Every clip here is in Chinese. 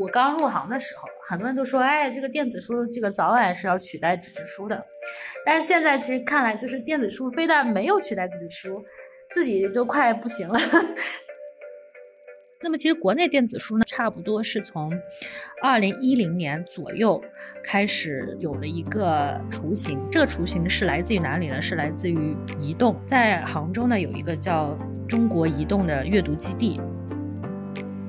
我刚入行的时候，很多人都说，哎，这个电子书这个早晚是要取代纸质书的。但是现在其实看来，就是电子书非但没有取代纸质书，自己都快不行了。那么其实国内电子书呢，差不多是从二零一零年左右开始有了一个雏形。这个雏形是来自于哪里呢？是来自于移动，在杭州呢有一个叫中国移动的阅读基地。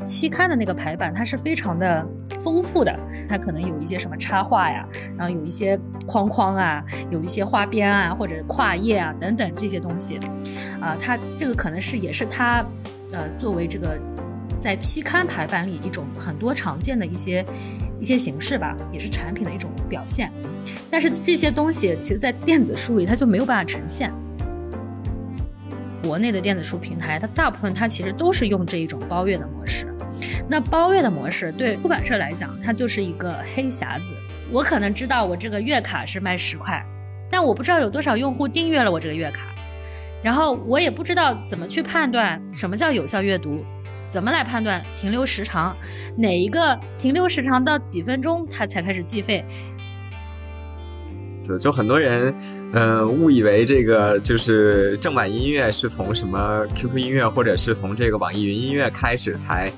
期刊的那个排版，它是非常的丰富的，它可能有一些什么插画呀，然后有一些框框啊，有一些花边啊，或者跨页啊等等这些东西，啊，它这个可能是也是它，呃，作为这个在期刊排版里一种很多常见的一些一些形式吧，也是产品的一种表现。但是这些东西其实，在电子书里它就没有办法呈现。国内的电子书平台，它大部分它其实都是用这一种包月的模式。那包月的模式对出版社来讲，它就是一个黑匣子。我可能知道我这个月卡是卖十块，但我不知道有多少用户订阅了我这个月卡，然后我也不知道怎么去判断什么叫有效阅读，怎么来判断停留时长，哪一个停留时长到几分钟它才开始计费。就很多人，嗯，误以为这个就是正版音乐是从什么 QQ 音乐或者是从这个网易云音乐开始才。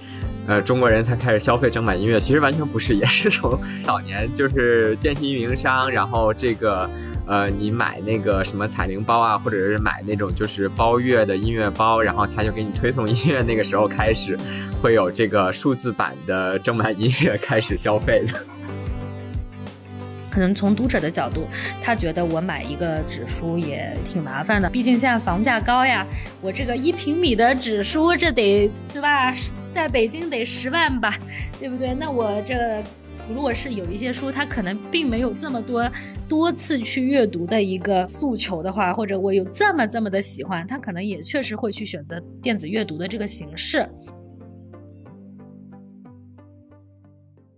呃，中国人才开始消费正版音乐，其实完全不是，也是从早年就是电信运营商，然后这个呃，你买那个什么彩铃包啊，或者是买那种就是包月的音乐包，然后他就给你推送音乐，那个时候开始会有这个数字版的正版音乐开始消费的。可能从读者的角度，他觉得我买一个纸书也挺麻烦的，毕竟现在房价高呀，我这个一平米的纸书这得对吧？在北京得十万吧，对不对？那我这如果是有一些书，它可能并没有这么多多次去阅读的一个诉求的话，或者我有这么这么的喜欢，他可能也确实会去选择电子阅读的这个形式。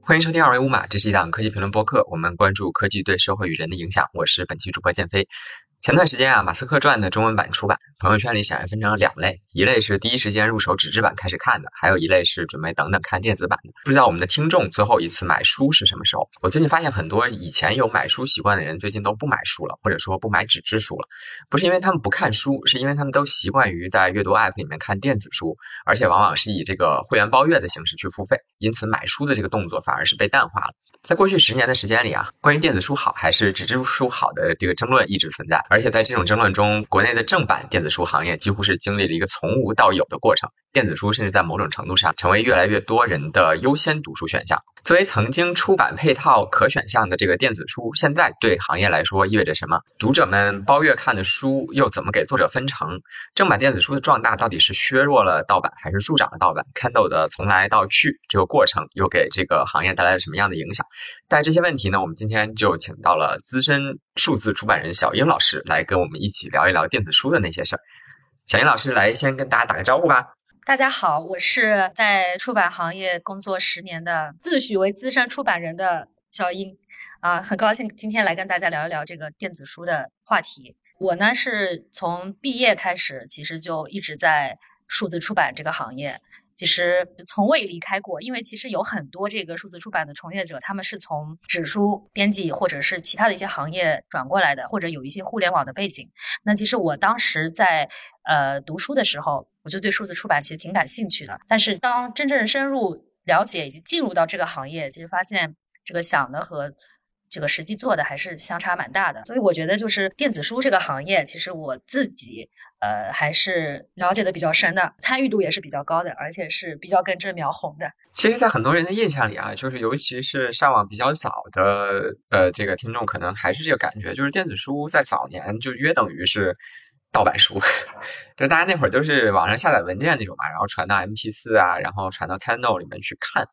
欢迎收听二维五码，这是一档科技评论播客，我们关注科技对社会与人的影响。我是本期主播建飞。前段时间啊，《马斯克传》的中文版出版，朋友圈里显然分成了两类，一类是第一时间入手纸质版开始看的，还有一类是准备等等看电子版的。不知道我们的听众最后一次买书是什么时候？我最近发现很多以前有买书习惯的人，最近都不买书了，或者说不买纸质书了。不是因为他们不看书，是因为他们都习惯于在阅读 App 里面看电子书，而且往往是以这个会员包月的形式去付费，因此买书的这个动作反而是被淡化了。在过去十年的时间里啊，关于电子书好还是纸质书好的这个争论一直存在，而且在这种争论中，国内的正版电子书行业几乎是经历了一个从无到有的过程。电子书甚至在某种程度上成为越来越多人的优先读书选项。作为曾经出版配套可选项的这个电子书，现在对行业来说意味着什么？读者们包月看的书又怎么给作者分成？正版电子书的壮大到底是削弱了盗版，还是助长了盗版？Kindle 的从来到去这个过程又给这个行业带来了什么样的影响？带这些问题呢，我们今天就请到了资深数字出版人小英老师来跟我们一起聊一聊电子书的那些事儿。小英老师来先跟大家打个招呼吧。大家好，我是在出版行业工作十年的，自诩为资深出版人的小英，啊，很高兴今天来跟大家聊一聊这个电子书的话题。我呢是从毕业开始，其实就一直在数字出版这个行业。其实从未离开过，因为其实有很多这个数字出版的从业者，他们是从纸书编辑或者是其他的一些行业转过来的，或者有一些互联网的背景。那其实我当时在呃读书的时候，我就对数字出版其实挺感兴趣的。但是当真正深入了解以及进入到这个行业，其实发现这个想的和。这个实际做的还是相差蛮大的，所以我觉得就是电子书这个行业，其实我自己呃还是了解的比较深的，参与度也是比较高的，而且是比较跟着苗红的。其实，在很多人的印象里啊，就是尤其是上网比较早的呃这个听众，可能还是这个感觉，就是电子书在早年就约等于是盗版书，就大家那会儿都是网上下载文件那种嘛，然后传到 MP 四啊，然后传到 Kindle 里面去看。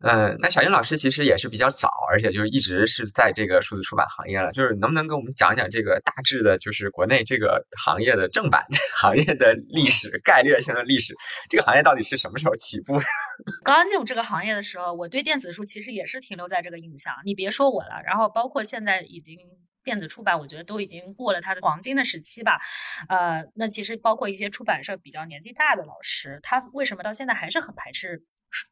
嗯，那小英老师其实也是比较早，而且就是一直是在这个数字出版行业了。就是能不能跟我们讲讲这个大致的，就是国内这个行业的正版行业的历史、概略性的历史？这个行业到底是什么时候起步？刚刚进入这个行业的时候，我对电子书其实也是停留在这个印象。你别说我了，然后包括现在已经电子出版，我觉得都已经过了它的黄金的时期吧。呃，那其实包括一些出版社比较年纪大的老师，他为什么到现在还是很排斥？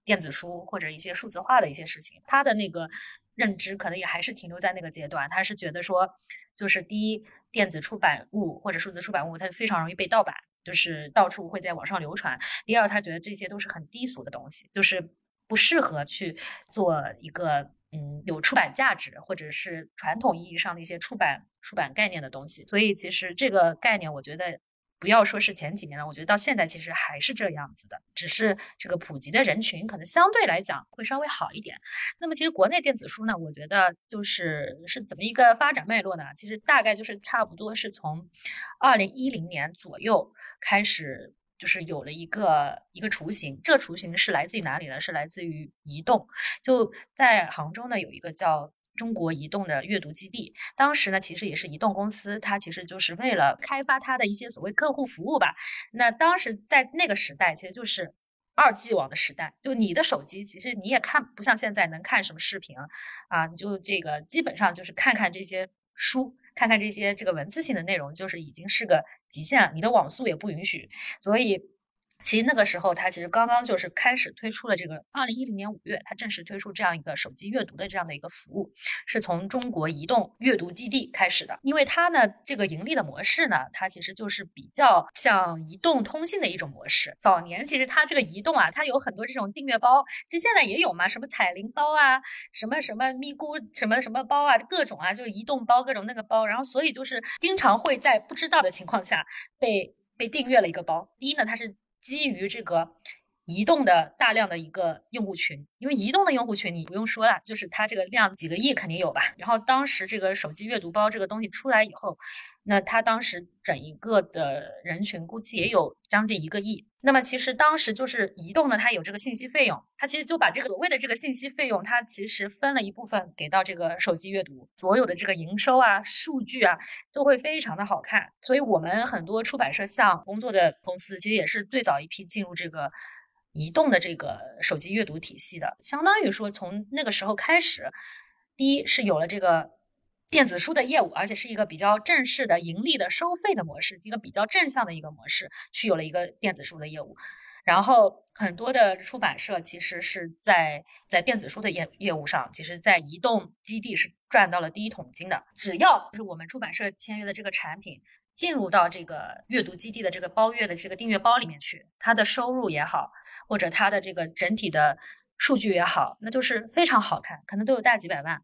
电子书或者一些数字化的一些事情，他的那个认知可能也还是停留在那个阶段。他是觉得说，就是第一，电子出版物或者数字出版物，它非常容易被盗版，就是到处会在网上流传。第二，他觉得这些都是很低俗的东西，就是不适合去做一个嗯有出版价值或者是传统意义上的一些出版出版概念的东西。所以，其实这个概念，我觉得。不要说是前几年了，我觉得到现在其实还是这样子的，只是这个普及的人群可能相对来讲会稍微好一点。那么其实国内电子书呢，我觉得就是是怎么一个发展脉络呢？其实大概就是差不多是从二零一零年左右开始，就是有了一个一个雏形。这个雏形是来自于哪里呢？是来自于移动，就在杭州呢有一个叫。中国移动的阅读基地，当时呢，其实也是移动公司，它其实就是为了开发它的一些所谓客户服务吧。那当时在那个时代，其实就是二 G 网的时代，就你的手机其实你也看不像现在能看什么视频啊，你就这个基本上就是看看这些书，看看这些这个文字性的内容，就是已经是个极限了。你的网速也不允许，所以。其实那个时候，它其实刚刚就是开始推出了这个，二零一零年五月，它正式推出这样一个手机阅读的这样的一个服务，是从中国移动阅读基地开始的。因为它呢，这个盈利的模式呢，它其实就是比较像移动通信的一种模式。早年其实它这个移动啊，它有很多这种订阅包，其实现在也有嘛，什么彩铃包啊，什么什么咪咕什么什么包啊，各种啊，就移动包各种那个包，然后所以就是经常会在不知道的情况下被被订阅了一个包。第一呢，它是基于这个移动的大量的一个用户群，因为移动的用户群你不用说了，就是它这个量几个亿肯定有吧。然后当时这个手机阅读包这个东西出来以后，那它当时整一个的人群估计也有将近一个亿。那么其实当时就是移动呢，它有这个信息费用，它其实就把这个所谓的这个信息费用，它其实分了一部分给到这个手机阅读，所有的这个营收啊、数据啊都会非常的好看。所以我们很多出版社像工作的公司，其实也是最早一批进入这个移动的这个手机阅读体系的，相当于说从那个时候开始，第一是有了这个。电子书的业务，而且是一个比较正式的盈利的收费的模式，一个比较正向的一个模式，去有了一个电子书的业务。然后很多的出版社其实是在在电子书的业业务上，其实在移动基地是赚到了第一桶金的。只要是我们出版社签约的这个产品进入到这个阅读基地的这个包月的这个订阅包里面去，它的收入也好，或者它的这个整体的数据也好，那就是非常好看，可能都有大几百万。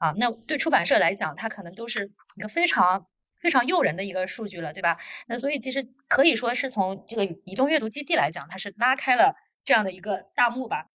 啊，那对出版社来讲，它可能都是一个非常非常诱人的一个数据了，对吧？那所以其实可以说是从这个移动阅读基地来讲，它是拉开了这样的一个大幕吧。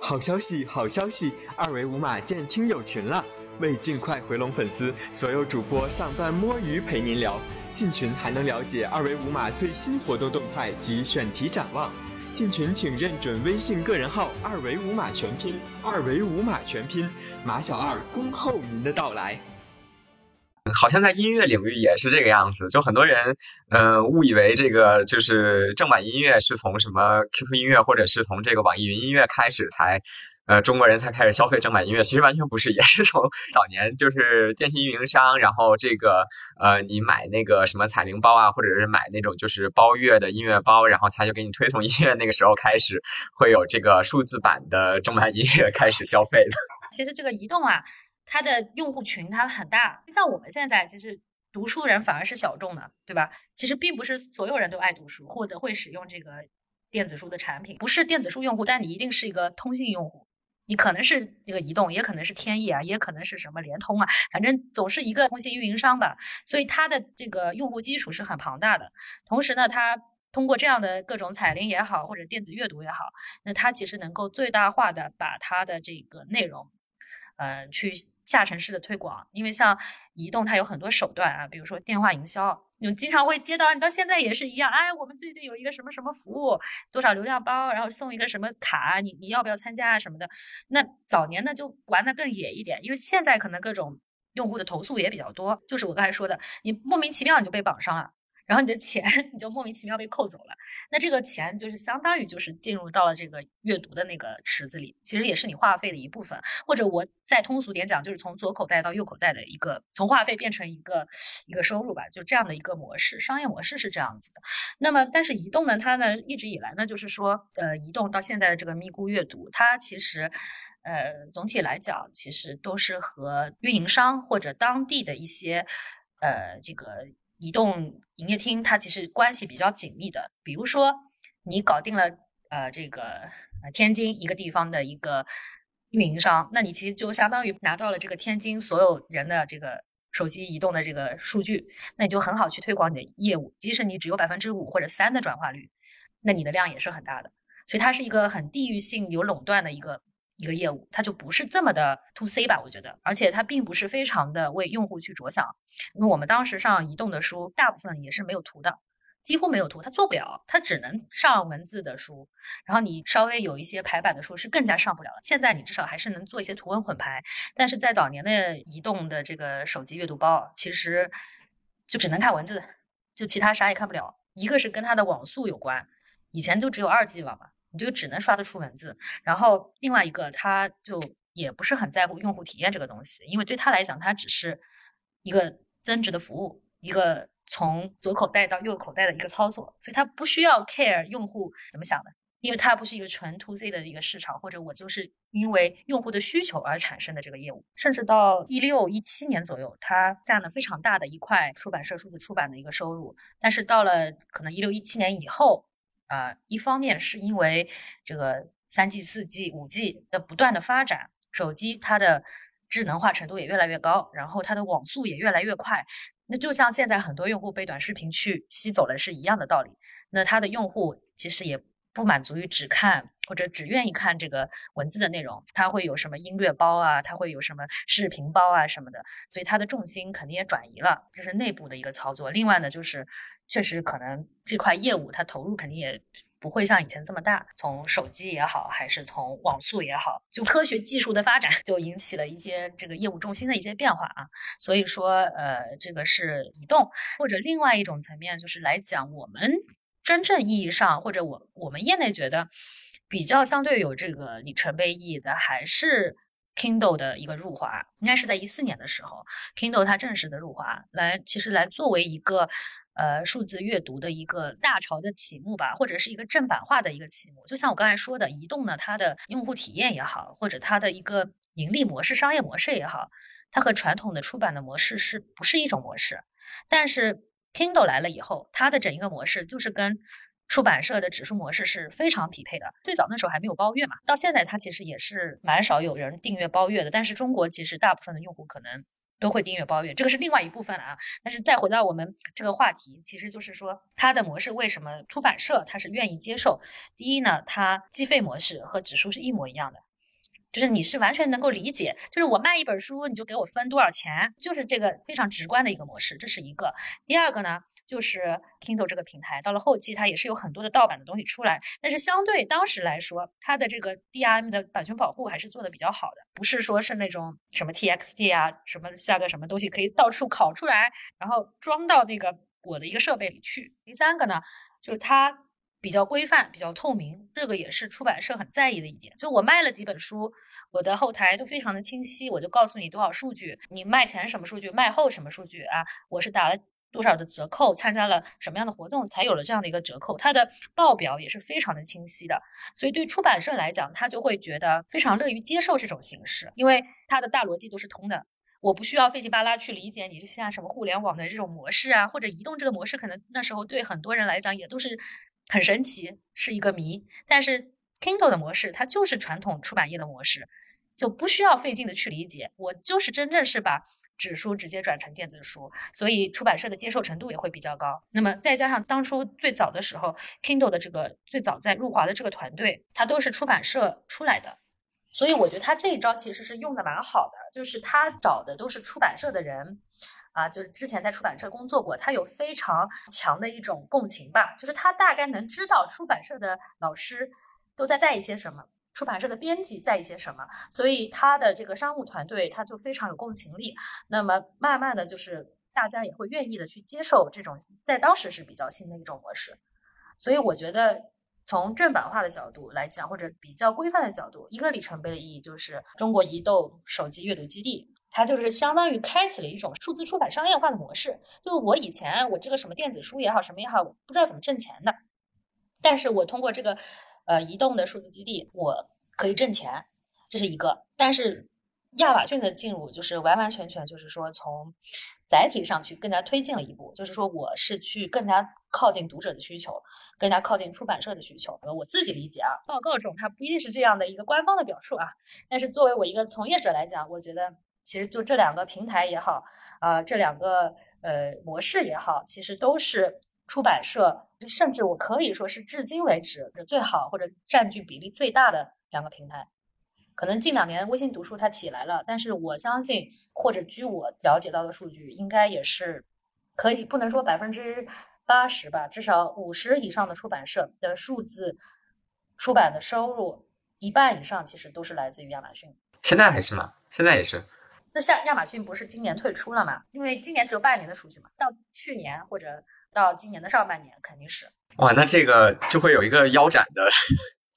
好消息，好消息，二维码建听友群了！为尽快回笼粉丝，所有主播上班摸鱼陪您聊，进群还能了解二维五码最新活动动态及选题展望。进群请认准微信个人号二维五码全拼，二维五码全拼，马小二恭候您的到来。好像在音乐领域也是这个样子，就很多人嗯误以为这个就是正版音乐是从什么 QQ 音乐或者是从这个网易云音乐开始才。呃，中国人才开始消费正版音乐，其实完全不是，也是从早年就是电信运营商，然后这个呃，你买那个什么彩铃包啊，或者是买那种就是包月的音乐包，然后他就给你推送音乐，那个时候开始会有这个数字版的正版音乐开始消费的。其实这个移动啊，它的用户群它很大，就像我们现在其实读书人反而是小众的，对吧？其实并不是所有人都爱读书或者会使用这个电子书的产品，不是电子书用户，但你一定是一个通信用户。你可能是那个移动，也可能是天翼啊，也可能是什么联通啊，反正总是一个通信运营商吧。所以它的这个用户基础是很庞大的。同时呢，它通过这样的各种彩铃也好，或者电子阅读也好，那它其实能够最大化的把它的这个内容，嗯，去下沉式的推广。因为像移动，它有很多手段啊，比如说电话营销。你经常会接到，你到现在也是一样。哎，我们最近有一个什么什么服务，多少流量包，然后送一个什么卡，你你要不要参加啊什么的？那早年呢就玩的更野一点，因为现在可能各种用户的投诉也比较多。就是我刚才说的，你莫名其妙你就被绑上了，然后你的钱 你就莫名其妙被扣走了，那这个钱就是相当于就是进入到了这个阅读的那个池子里，其实也是你话费的一部分，或者我再通俗点讲，就是从左口袋到右口袋的一个从话费变成一个一个收入吧，就这样的一个模式，商业模式是这样子的。那么，但是移动呢，它呢一直以来呢就是说，呃，移动到现在的这个咪咕阅读，它其实，呃，总体来讲，其实都是和运营商或者当地的一些，呃，这个。移动营业厅它其实关系比较紧密的，比如说你搞定了呃这个呃天津一个地方的一个运营商，那你其实就相当于拿到了这个天津所有人的这个手机移动的这个数据，那你就很好去推广你的业务。即使你只有百分之五或者三的转化率，那你的量也是很大的。所以它是一个很地域性有垄断的一个。一个业务，它就不是这么的 to C 吧，我觉得，而且它并不是非常的为用户去着想，因为我们当时上移动的书，大部分也是没有图的，几乎没有图，它做不了，它只能上文字的书，然后你稍微有一些排版的书是更加上不了了。现在你至少还是能做一些图文混排，但是在早年的移动的这个手机阅读包，其实就只能看文字，就其他啥也看不了。一个是跟它的网速有关，以前就只有二 G 网嘛。就只能刷得出文字，然后另外一个他就也不是很在乎用户体验这个东西，因为对他来讲，它只是一个增值的服务，一个从左口袋到右口袋的一个操作，所以他不需要 care 用户怎么想的，因为它不是一个纯 to C 的一个市场，或者我就是因为用户的需求而产生的这个业务，甚至到一六一七年左右，它占了非常大的一块出版社数字出版的一个收入，但是到了可能一六一七年以后。呃，一方面是因为这个三 G、四 G、五 G 的不断的发展，手机它的智能化程度也越来越高，然后它的网速也越来越快。那就像现在很多用户被短视频去吸走了是一样的道理。那它的用户其实也不满足于只看或者只愿意看这个文字的内容，它会有什么音乐包啊，它会有什么视频包啊什么的，所以它的重心肯定也转移了，这是内部的一个操作。另外呢，就是。确实，可能这块业务它投入肯定也不会像以前这么大。从手机也好，还是从网速也好，就科学技术的发展，就引起了一些这个业务重心的一些变化啊。所以说，呃，这个是移动，或者另外一种层面，就是来讲我们真正意义上，或者我我们业内觉得比较相对有这个里程碑意义的，还是 Kindle 的一个入华，应该是在一四年的时候，Kindle 它正式的入华，来其实来作为一个。呃，数字阅读的一个大潮的启幕吧，或者是一个正版化的一个启幕。就像我刚才说的，移动呢，它的用户体验也好，或者它的一个盈利模式、商业模式也好，它和传统的出版的模式是不是一种模式？但是 Kindle 来了以后，它的整一个模式就是跟出版社的指数模式是非常匹配的。最早那时候还没有包月嘛，到现在它其实也是蛮少有人订阅包月的。但是中国其实大部分的用户可能。都会订阅包月，这个是另外一部分了啊。但是再回到我们这个话题，其实就是说它的模式为什么出版社它是愿意接受？第一呢，它计费模式和指数是一模一样的。就是你是完全能够理解，就是我卖一本书，你就给我分多少钱，就是这个非常直观的一个模式，这是一个。第二个呢，就是 Kindle 这个平台到了后期，它也是有很多的盗版的东西出来，但是相对当时来说，它的这个 DRM 的版权保护还是做的比较好的，不是说是那种什么 TXT 啊，什么下个什么东西可以到处拷出来，然后装到那个我的一个设备里去。第三个呢，就是它。比较规范，比较透明，这个也是出版社很在意的一点。就我卖了几本书，我的后台都非常的清晰，我就告诉你多少数据，你卖前什么数据，卖后什么数据啊？我是打了多少的折扣，参加了什么样的活动，才有了这样的一个折扣。它的报表也是非常的清晰的，所以对出版社来讲，他就会觉得非常乐于接受这种形式，因为它的大逻辑都是通的，我不需要费劲巴拉去理解你是现在什么互联网的这种模式啊，或者移动这个模式，可能那时候对很多人来讲也都是。很神奇，是一个谜。但是 Kindle 的模式，它就是传统出版业的模式，就不需要费劲的去理解。我就是真正是把纸书直接转成电子书，所以出版社的接受程度也会比较高。那么再加上当初最早的时候，Kindle 的这个最早在入华的这个团队，它都是出版社出来的，所以我觉得他这一招其实是用的蛮好的，就是他找的都是出版社的人。啊，就是之前在出版社工作过，他有非常强的一种共情吧，就是他大概能知道出版社的老师都在在意些什么，出版社的编辑在意些什么，所以他的这个商务团队他就非常有共情力。那么慢慢的就是。大家也会愿意的去接受这种在当时是比较新的一种模式。所以我觉得从正版化的角度来讲，或者比较规范的角度，一个里程碑的意义就是中国移动手机阅读基地。它就是相当于开启了一种数字出版商业化的模式。就我以前我这个什么电子书也好，什么也好，不知道怎么挣钱的。但是我通过这个呃移动的数字基地，我可以挣钱，这是一个。但是亚马逊的进入就是完完全全就是说从载体上去更加推进了一步，就是说我是去更加靠近读者的需求，更加靠近出版社的需求。我自己理解啊，报告中它不一定是这样的一个官方的表述啊。但是作为我一个从业者来讲，我觉得。其实就这两个平台也好，啊，这两个呃模式也好，其实都是出版社，甚至我可以说是至今为止最好或者占据比例最大的两个平台。可能近两年微信读书它起来了，但是我相信，或者据我了解到的数据，应该也是可以不能说百分之八十吧，至少五十以上的出版社的数字出版的收入一半以上，其实都是来自于亚马逊。现在还是吗？现在也是。那像亚马逊不是今年退出了嘛？因为今年只有半年的数据嘛，到去年或者到今年的上半年肯定是。哇，那这个就会有一个腰斩的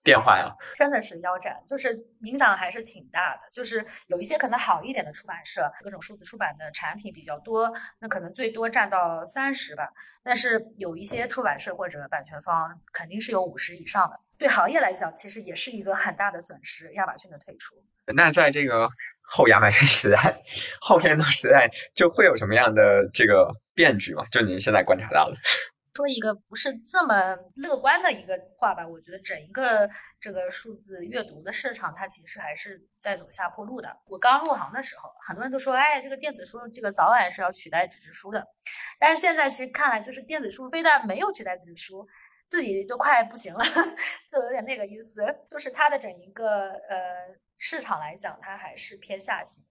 变化呀。真的是腰斩，就是影响还是挺大的。就是有一些可能好一点的出版社，各种数字出版的产品比较多，那可能最多占到三十吧。但是有一些出版社或者版权方肯定是有五十以上的。对行业来讲，其实也是一个很大的损失。亚马逊的退出。那在这个后亚马逊时代、后天猫时代，就会有什么样的这个变局吗？就您现在观察到的。说一个不是这么乐观的一个话吧，我觉得整一个这个数字阅读的市场，它其实还是在走下坡路的。我刚入行的时候，很多人都说，哎，这个电子书这个早晚是要取代纸质书的。但是现在其实看来，就是电子书非但没有取代纸质书，自己就快不行了，就有点那个意思，就是它的整一个呃。市场来讲，它还是偏下行，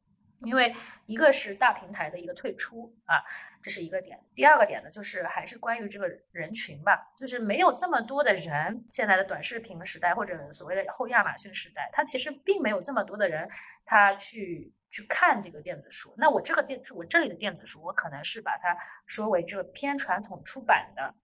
因为一个是大平台的一个退出啊，这是一个点。第二个点呢，就是还是关于这个人群吧，就是没有这么多的人。现在的短视频时代或者所谓的后亚马逊时代，它其实并没有这么多的人，他去去看这个电子书。那我这个电，我这里的电子书，我可能是把它说为这个偏传统出版的。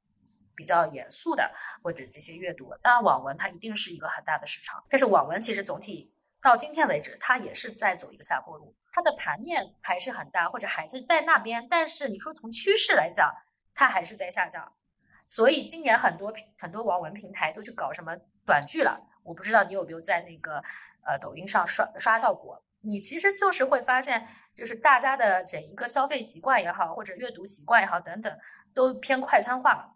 比较严肃的或者这些阅读，当然网文它一定是一个很大的市场，但是网文其实总体。到今天为止，它也是在走一个下坡路，它的盘面还是很大，或者还是在那边。但是你说从趋势来讲，它还是在下降。所以今年很多很多网文平台都去搞什么短剧了。我不知道你有没有在那个呃抖音上刷刷到过？你其实就是会发现，就是大家的整一个消费习惯也好，或者阅读习惯也好等等，都偏快餐化。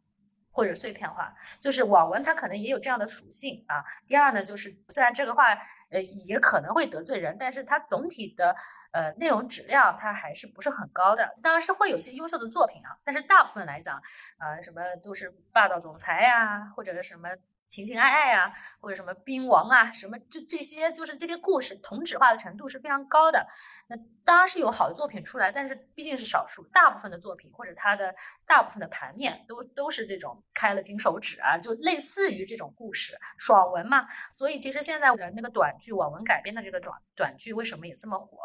或者碎片化，就是网文它可能也有这样的属性啊。第二呢，就是虽然这个话呃也可能会得罪人，但是它总体的呃内容质量它还是不是很高的。当然是会有一些优秀的作品啊，但是大部分来讲，呃什么都是霸道总裁呀，或者什么。情情爱爱啊，或者什么兵王啊，什么就这些，就是这些故事同质化的程度是非常高的。那当然是有好的作品出来，但是毕竟是少数，大部分的作品或者它的大部分的盘面都都是这种开了金手指啊，就类似于这种故事爽文嘛。所以其实现在那个短剧网文改编的这个短短剧为什么也这么火，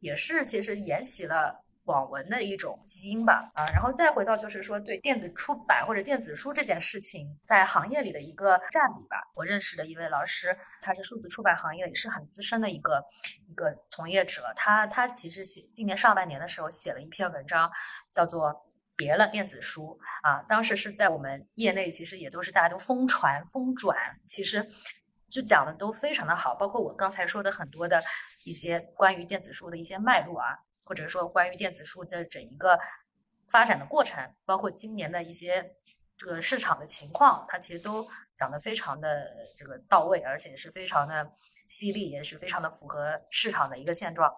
也是其实沿袭了。网文的一种基因吧，啊，然后再回到就是说对电子出版或者电子书这件事情在行业里的一个占比吧。我认识的一位老师，他是数字出版行业也是很资深的一个一个从业者，他他其实写今年上半年的时候写了一篇文章，叫做《别了电子书》啊，当时是在我们业内其实也都是大家都疯传疯转，其实就讲的都非常的好，包括我刚才说的很多的一些关于电子书的一些脉络啊。或者说关于电子书的整一个发展的过程，包括今年的一些这个市场的情况，它其实都讲得非常的这个到位，而且是非常的犀利，也是非常的符合市场的一个现状。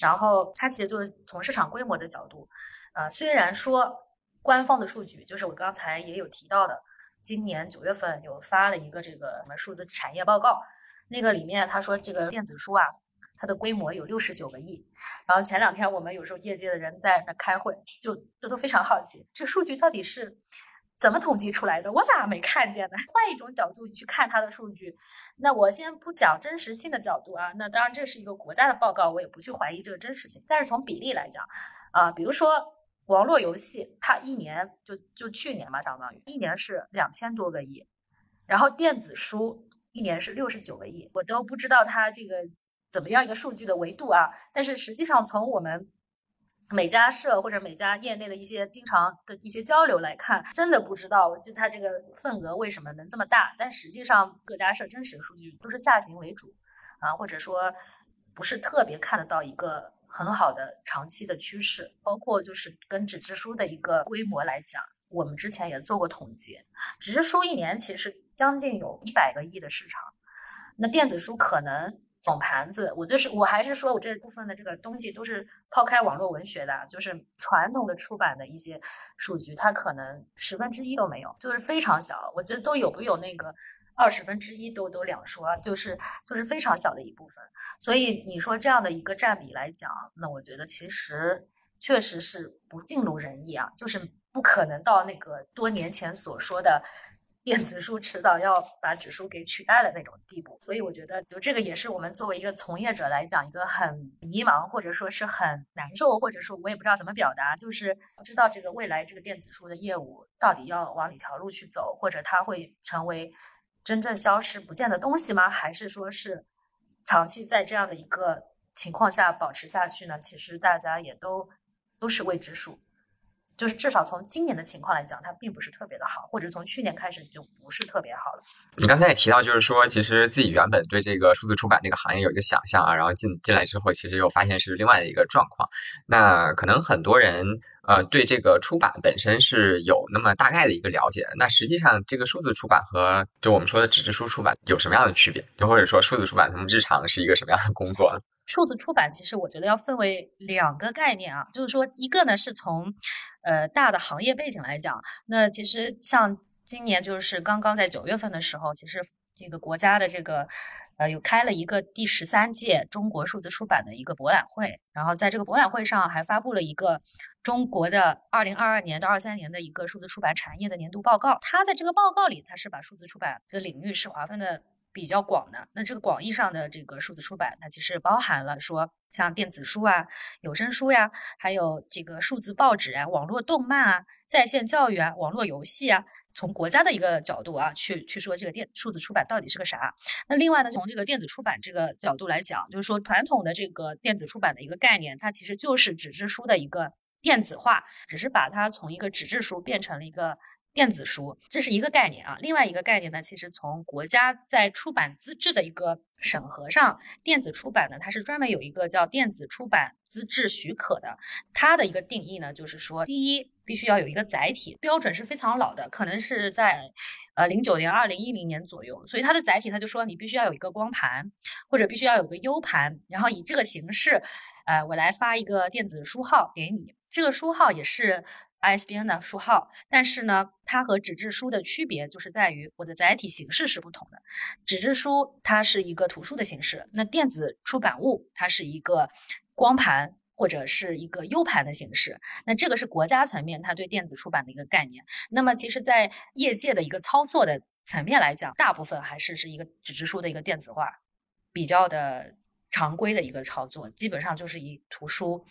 然后它其实就是从市场规模的角度，呃，虽然说官方的数据，就是我刚才也有提到的，今年九月份有发了一个这个什么数字产业报告，那个里面他说这个电子书啊。它的规模有六十九个亿，然后前两天我们有时候业界的人在那开会，就这都非常好奇，这数据到底是怎么统计出来的？我咋没看见呢？换一种角度去看它的数据，那我先不讲真实性的角度啊，那当然这是一个国家的报告，我也不去怀疑这个真实性。但是从比例来讲，啊，比如说网络游戏它一年就就去年嘛，相当于一年是两千多个亿，然后电子书一年是六十九个亿，我都不知道它这个怎么样一个数据的维度啊。但是实际上从我们每家社或者每家业内的一些经常的一些交流来看，真的不知道就它这个份额为什么能这么大。但实际上各家社真实的数据都是下行为主啊，或者说不是特别看得到一个。很好的长期的趋势，包括就是跟纸质书的一个规模来讲，我们之前也做过统计，纸质书一年其实将近有一百个亿的市场，那电子书可能总盘子，我就是我还是说我这部分的这个东西都是抛开网络文学的，就是传统的出版的一些数据，它可能十分之一都没有，就是非常小，我觉得都有不有那个。二十分之一都都两说，就是就是非常小的一部分，所以你说这样的一个占比来讲，那我觉得其实确实是不尽如人意啊，就是不可能到那个多年前所说的。电子书迟早要把纸书给取代的那种地步，所以我觉得，就这个也是我们作为一个从业者来讲，一个很迷茫，或者说是很难受，或者说我也不知道怎么表达，就是不知道这个未来这个电子书的业务到底要往哪条路去走，或者它会成为。真正消失不见的东西吗？还是说是长期在这样的一个情况下保持下去呢？其实大家也都都是未知数。就是至少从今年的情况来讲，它并不是特别的好，或者从去年开始就不是特别好了。你刚才也提到，就是说其实自己原本对这个数字出版这个行业有一个想象啊，然后进进来之后，其实又发现是另外的一个状况。那可能很多人呃对这个出版本身是有那么大概的一个了解。那实际上这个数字出版和就我们说的纸质书出版有什么样的区别？又或者说数字出版他们日常是一个什么样的工作呢？数字出版其实我觉得要分为两个概念啊，就是说一个呢是从，呃大的行业背景来讲，那其实像今年就是刚刚在九月份的时候，其实这个国家的这个，呃有开了一个第十三届中国数字出版的一个博览会，然后在这个博览会上还发布了一个中国的二零二二年到二三年的一个数字出版产业的年度报告，它在这个报告里，它是把数字出版的领域是划分的。比较广的，那这个广义上的这个数字出版，它其实包含了说像电子书啊、有声书呀，还有这个数字报纸啊、网络动漫啊、在线教育啊、网络游戏啊。从国家的一个角度啊，去去说这个电数字出版到底是个啥？那另外呢，从这个电子出版这个角度来讲，就是说传统的这个电子出版的一个概念，它其实就是纸质书的一个电子化，只是把它从一个纸质书变成了一个。电子书这是一个概念啊，另外一个概念呢，其实从国家在出版资质的一个审核上，电子出版呢，它是专门有一个叫电子出版资质许可的。它的一个定义呢，就是说，第一，必须要有一个载体，标准是非常老的，可能是在呃零九年、二零一零年左右，所以它的载体，它就说你必须要有一个光盘，或者必须要有个 U 盘，然后以这个形式，呃，我来发一个电子书号给你，这个书号也是。ISBN 的书号，但是呢，它和纸质书的区别就是在于我的载体形式是不同的。纸质书它是一个图书的形式，那电子出版物它是一个光盘或者是一个 U 盘的形式。那这个是国家层面它对电子出版的一个概念。那么其实，在业界的一个操作的层面来讲，大部分还是是一个纸质书的一个电子化，比较的常规的一个操作，基本上就是以图书。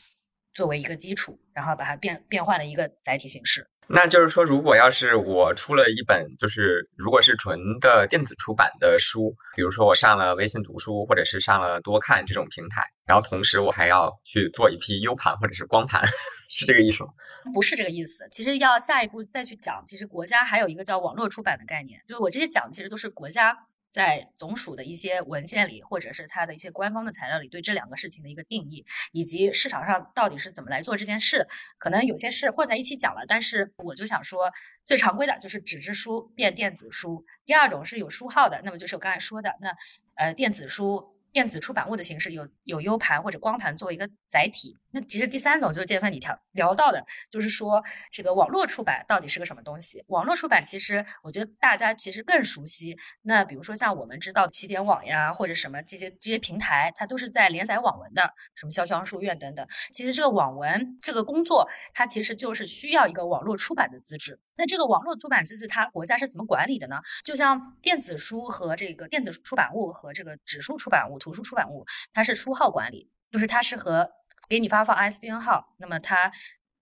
作为一个基础，然后把它变变换了一个载体形式。那就是说，如果要是我出了一本，就是如果是纯的电子出版的书，比如说我上了微信读书，或者是上了多看这种平台，然后同时我还要去做一批 U 盘或者是光盘，是这个意思吗？不是这个意思。其实要下一步再去讲，其实国家还有一个叫网络出版的概念，就是我这些讲其实都是国家。在总署的一些文件里，或者是它的一些官方的材料里，对这两个事情的一个定义，以及市场上到底是怎么来做这件事，可能有些事混在一起讲了。但是我就想说，最常规的就是纸质书变电子书，第二种是有书号的，那么就是我刚才说的那呃电子书。电子出版物的形式有有 U 盘或者光盘作为一个载体，那其实第三种就是建芬你条聊到的，就是说这个网络出版到底是个什么东西？网络出版其实我觉得大家其实更熟悉。那比如说像我们知道起点网呀或者什么这些这些平台，它都是在连载网文的，什么潇湘书院等等。其实这个网文这个工作，它其实就是需要一个网络出版的资质。那这个网络出版资质，它国家是怎么管理的呢？就像电子书和这个电子出版物和这个纸书出版物、图书出版物，它是书号管理，就是它是和给你发放 ISBN 号，那么它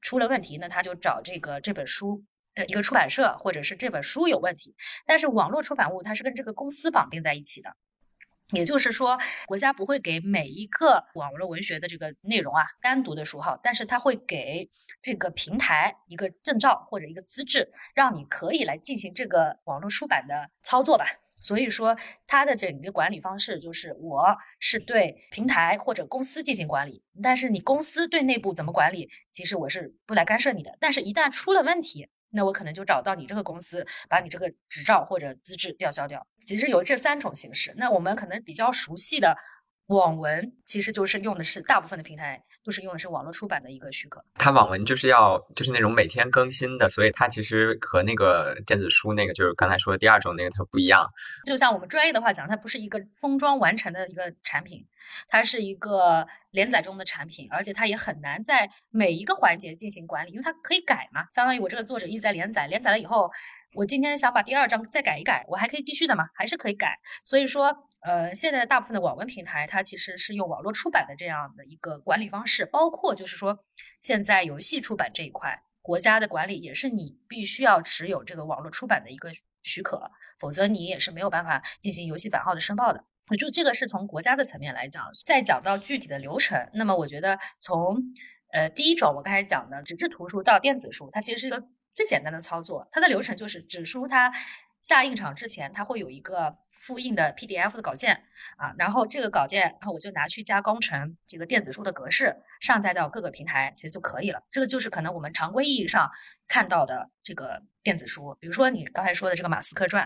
出了问题，那他就找这个这本书的一个出版社，或者是这本书有问题。但是网络出版物它是跟这个公司绑定在一起的。也就是说，国家不会给每一个网络文学的这个内容啊单独的书号，但是它会给这个平台一个证照或者一个资质，让你可以来进行这个网络出版的操作吧。所以说，它的整个管理方式就是我是对平台或者公司进行管理，但是你公司对内部怎么管理，其实我是不来干涉你的。但是，一旦出了问题，那我可能就找到你这个公司，把你这个执照或者资质吊销掉。其实有这三种形式。那我们可能比较熟悉的。网文其实就是用的是大部分的平台都是用的是网络出版的一个许可。它网文就是要就是那种每天更新的，所以它其实和那个电子书那个就是刚才说的第二种那个它不一样。就像我们专业的话讲，它不是一个封装完成的一个产品，它是一个连载中的产品，而且它也很难在每一个环节进行管理，因为它可以改嘛。相当于我这个作者一直在连载，连载了以后，我今天想把第二章再改一改，我还可以继续的嘛，还是可以改。所以说。呃，现在大部分的网文平台，它其实是用网络出版的这样的一个管理方式，包括就是说，现在游戏出版这一块，国家的管理也是你必须要持有这个网络出版的一个许可，否则你也是没有办法进行游戏版号的申报的。就这个是从国家的层面来讲，再讲到具体的流程，那么我觉得从呃第一种我刚才讲的纸质图书到电子书，它其实是一个最简单的操作，它的流程就是纸书它下印厂之前，它会有一个。复印的 PDF 的稿件啊，然后这个稿件，然后我就拿去加工成这个电子书的格式，上载到各个平台，其实就可以了。这个就是可能我们常规意义上看到的这个电子书。比如说你刚才说的这个《马斯克传》，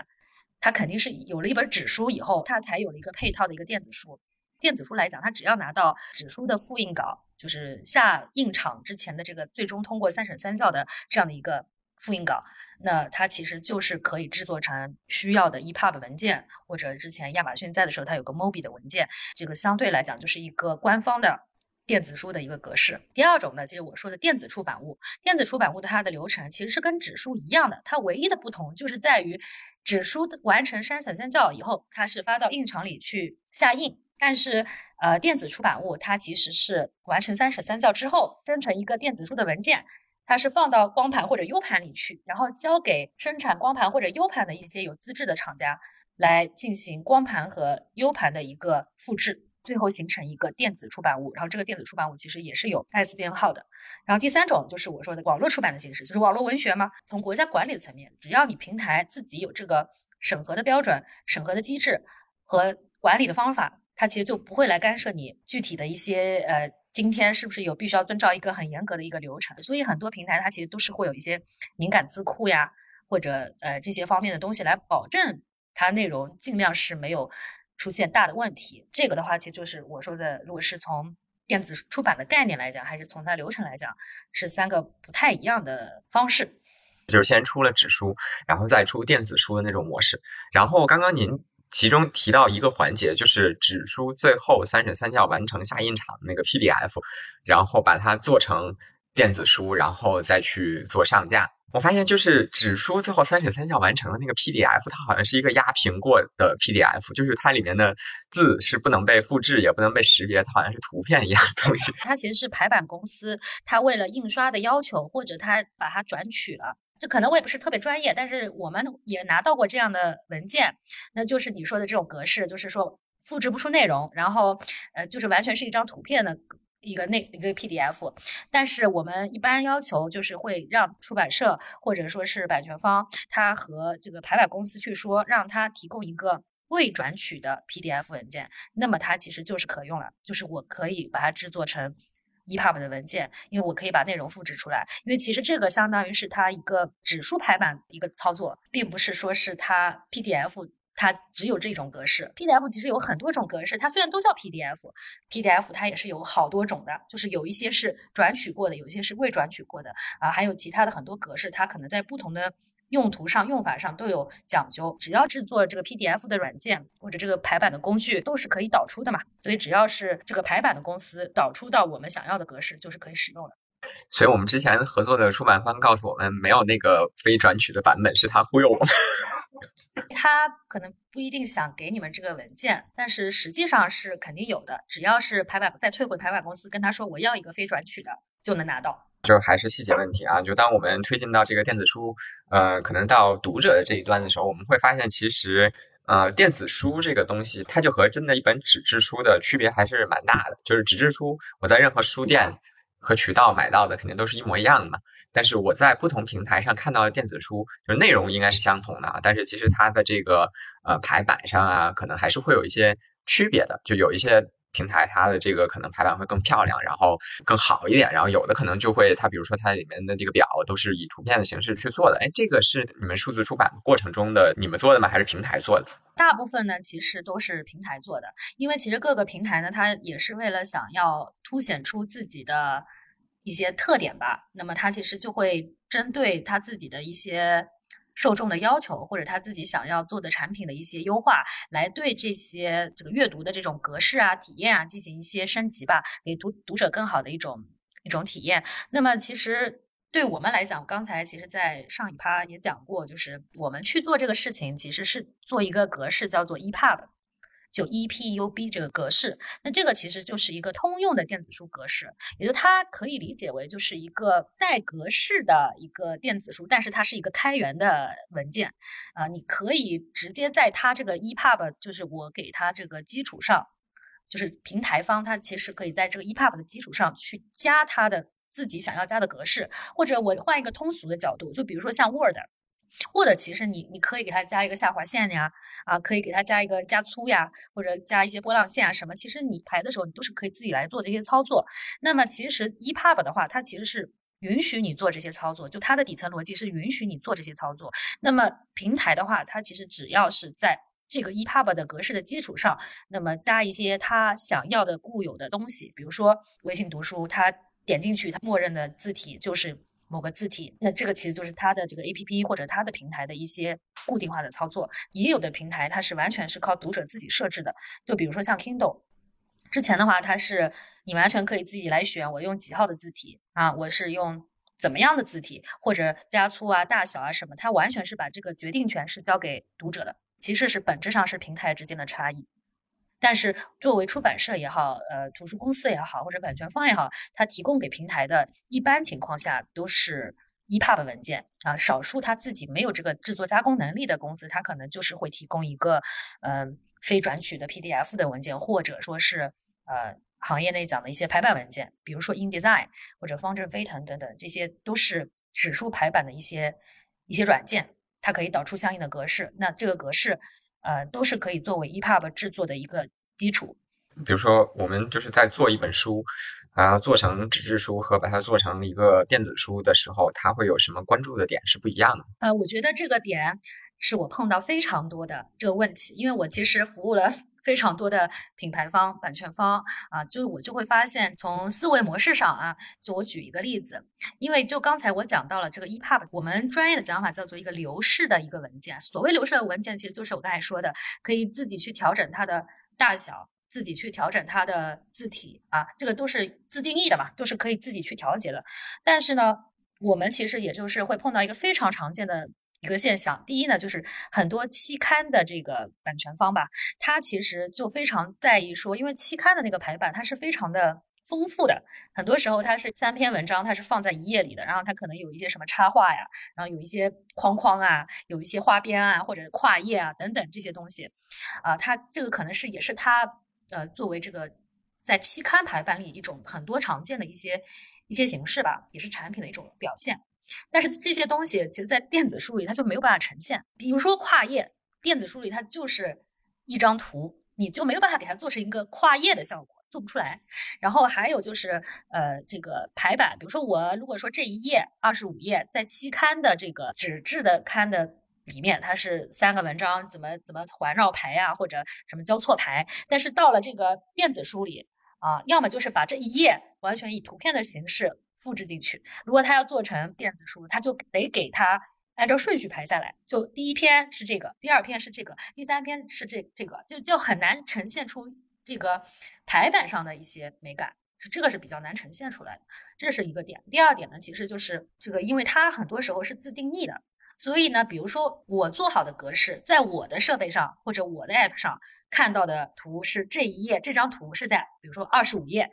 它肯定是有了一本纸书以后，它才有了一个配套的一个电子书。电子书来讲，它只要拿到纸书的复印稿，就是下印厂之前的这个最终通过三审三校的这样的一个。复印稿，那它其实就是可以制作成需要的 EPUB 文件，或者之前亚马逊在的时候，它有个 MOBI 的文件，这个相对来讲就是一个官方的电子书的一个格式。第二种呢，就是我说的电子出版物，电子出版物的它的流程其实是跟纸书一样的，它唯一的不同就是在于纸书完成三审三校以后，它是发到印厂里去下印，但是呃电子出版物它其实是完成三审三校之后生成一个电子书的文件。它是放到光盘或者 U 盘里去，然后交给生产光盘或者 U 盘的一些有资质的厂家来进行光盘和 U 盘的一个复制，最后形成一个电子出版物。然后这个电子出版物其实也是有 IS 编号的。然后第三种就是我说的网络出版的形式，就是网络文学嘛。从国家管理层面，只要你平台自己有这个审核的标准、审核的机制和管理的方法，它其实就不会来干涉你具体的一些呃。今天是不是有必须要遵照一个很严格的一个流程？所以很多平台它其实都是会有一些敏感字库呀，或者呃这些方面的东西来保证它内容尽量是没有出现大的问题。这个的话，其实就是我说的，如果是从电子出版的概念来讲，还是从它流程来讲，是三个不太一样的方式。就是先出了纸书，然后再出电子书的那种模式。然后刚刚您。其中提到一个环节，就是纸书最后三审三校完成下印厂那个 PDF，然后把它做成电子书，然后再去做上架。我发现就是纸书最后三审三校完成的那个 PDF，它好像是一个压平过的 PDF，就是它里面的字是不能被复制，也不能被识别，它好像是图片一样的东西。它其实是排版公司，它为了印刷的要求，或者它把它转取了。可能我也不是特别专业，但是我们也拿到过这样的文件，那就是你说的这种格式，就是说复制不出内容，然后呃，就是完全是一张图片的一个那一个 PDF。但是我们一般要求就是会让出版社或者说是版权方，他和这个排版公司去说，让他提供一个未转取的 PDF 文件，那么它其实就是可用了，就是我可以把它制作成。EPUB 的文件，因为我可以把内容复制出来，因为其实这个相当于是它一个指数排版一个操作，并不是说是它 PDF 它只有这种格式，PDF 其实有很多种格式，它虽然都叫 PDF，PDF 它也是有好多种的，就是有一些是转取过的，有一些是未转取过的啊，还有其他的很多格式，它可能在不同的。用途上、用法上都有讲究，只要制作这个 PDF 的软件或者这个排版的工具，都是可以导出的嘛。所以只要是这个排版的公司导出到我们想要的格式，就是可以使用的。所以我们之前合作的出版方告诉我们，没有那个非转取的版本，是他忽悠我们。他可能不一定想给你们这个文件，但是实际上是肯定有的。只要是排版再退回排版公司，跟他说我要一个非转取的，就能拿到。就还是细节问题啊。就当我们推进到这个电子书，呃，可能到读者的这一端的时候，我们会发现其实。呃，电子书这个东西，它就和真的一本纸质书的区别还是蛮大的。就是纸质书，我在任何书店和渠道买到的肯定都是一模一样的嘛。但是我在不同平台上看到的电子书，就是内容应该是相同的，但是其实它的这个呃排版上啊，可能还是会有一些区别的，就有一些。平台它的这个可能排版会更漂亮，然后更好一点，然后有的可能就会它比如说它里面的这个表都是以图片的形式去做的，哎，这个是你们数字出版过程中的你们做的吗？还是平台做的？大部分呢其实都是平台做的，因为其实各个平台呢它也是为了想要凸显出自己的一些特点吧，那么它其实就会针对它自己的一些。受众的要求，或者他自己想要做的产品的一些优化，来对这些这个阅读的这种格式啊、体验啊进行一些升级吧，给读读者更好的一种一种体验。那么，其实对我们来讲，刚才其实在上一趴也讲过，就是我们去做这个事情，其实是做一个格式叫做 EPUB。就 EPUB 这个格式，那这个其实就是一个通用的电子书格式，也就它可以理解为就是一个带格式的一个电子书，但是它是一个开源的文件，啊，你可以直接在它这个 EPUB，就是我给它这个基础上，就是平台方它其实可以在这个 EPUB 的基础上去加它的自己想要加的格式，或者我换一个通俗的角度，就比如说像 Word。或者其实你你可以给它加一个下划线呀，啊，可以给它加一个加粗呀，或者加一些波浪线啊什么。其实你排的时候，你都是可以自己来做这些操作。那么其实 EPUB 的话，它其实是允许你做这些操作，就它的底层逻辑是允许你做这些操作。那么平台的话，它其实只要是在这个 EPUB 的格式的基础上，那么加一些它想要的固有的东西，比如说微信读书，它点进去，它默认的字体就是。某个字体，那这个其实就是它的这个 A P P 或者它的平台的一些固定化的操作。也有的平台它是完全是靠读者自己设置的，就比如说像 Kindle，之前的话它是你完全可以自己来选，我用几号的字体啊，我是用怎么样的字体或者加粗啊、大小啊什么，它完全是把这个决定权是交给读者的。其实是本质上是平台之间的差异。但是作为出版社也好，呃，图书公司也好，或者版权方也好，它提供给平台的一般情况下都是 EPUB 文件啊。少数他自己没有这个制作加工能力的公司，他可能就是会提供一个嗯非转取的 PDF 的文件，或者说是呃行业内讲的一些排版文件，比如说 InDesign 或者方正飞腾等等，这些都是指数排版的一些一些软件，它可以导出相应的格式。那这个格式。呃，都是可以作为 EPUB 制作的一个基础。比如说，我们就是在做一本书，啊，做成纸质书和把它做成一个电子书的时候，它会有什么关注的点是不一样的？呃，我觉得这个点是我碰到非常多的这个问题，因为我其实服务了。非常多的品牌方、版权方啊，就我就会发现，从思维模式上啊，就我举一个例子，因为就刚才我讲到了这个 EPUB，我们专业的讲法叫做一个流式的一个文件。所谓流式的文件，其实就是我刚才说的，可以自己去调整它的大小，自己去调整它的字体啊，这个都是自定义的嘛，都是可以自己去调节的。但是呢，我们其实也就是会碰到一个非常常见的。一个现象，第一呢，就是很多期刊的这个版权方吧，他其实就非常在意说，因为期刊的那个排版它是非常的丰富的，很多时候它是三篇文章，它是放在一页里的，然后它可能有一些什么插画呀，然后有一些框框啊，有一些花边啊，或者跨页啊等等这些东西，啊，它这个可能是也是它呃作为这个在期刊排版里一种很多常见的一些一些形式吧，也是产品的一种表现。但是这些东西其实，在电子书里它就没有办法呈现。比如说跨页，电子书里它就是一张图，你就没有办法给它做成一个跨页的效果，做不出来。然后还有就是，呃，这个排版，比如说我如果说这一页二十五页，在期刊的这个纸质的刊的里面，它是三个文章，怎么怎么环绕排呀，或者什么交错排。但是到了这个电子书里啊，要么就是把这一页完全以图片的形式。复制进去。如果他要做成电子书，他就得给他按照顺序排下来。就第一篇是这个，第二篇是这个，第三篇是这这个，就就很难呈现出这个排版上的一些美感。是这个是比较难呈现出来的，这是一个点。第二点呢，其实就是这个，因为它很多时候是自定义的，所以呢，比如说我做好的格式，在我的设备上或者我的 app 上看到的图是这一页，这张图是在比如说二十五页。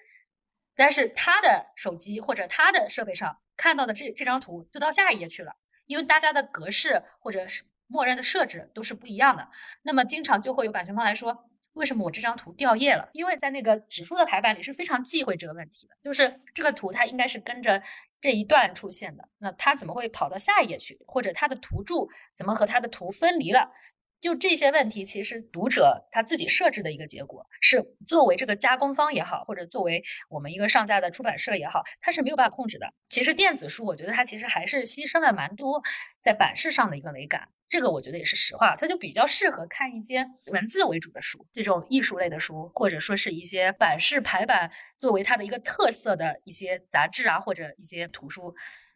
但是他的手机或者他的设备上看到的这这张图就到下一页去了，因为大家的格式或者是默认的设置都是不一样的。那么经常就会有版权方来说，为什么我这张图掉页了？因为在那个指数的排版里是非常忌讳这个问题的，就是这个图它应该是跟着这一段出现的，那它怎么会跑到下一页去？或者它的图柱怎么和它的图分离了？就这些问题，其实读者他自己设置的一个结果，是作为这个加工方也好，或者作为我们一个上架的出版社也好，它是没有办法控制的。其实电子书，我觉得它其实还是牺牲了蛮多在版式上的一个美感，这个我觉得也是实话。它就比较适合看一些文字为主的书，这种艺术类的书，或者说是一些版式排版作为它的一个特色的一些杂志啊，或者一些图书。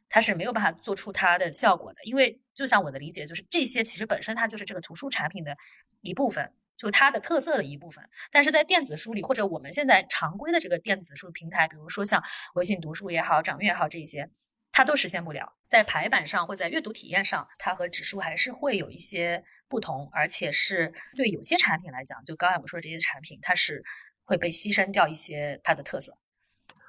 它是没有办法做出它的效果的，因为就像我的理解，就是这些其实本身它就是这个图书产品的一部分，就它的特色的一部分。但是在电子书里，或者我们现在常规的这个电子书平台，比如说像微信读书也好、掌阅也好，这些它都实现不了。在排版上或在阅读体验上，它和纸书还是会有一些不同，而且是对有些产品来讲，就刚才我说这些产品，它是会被牺牲掉一些它的特色。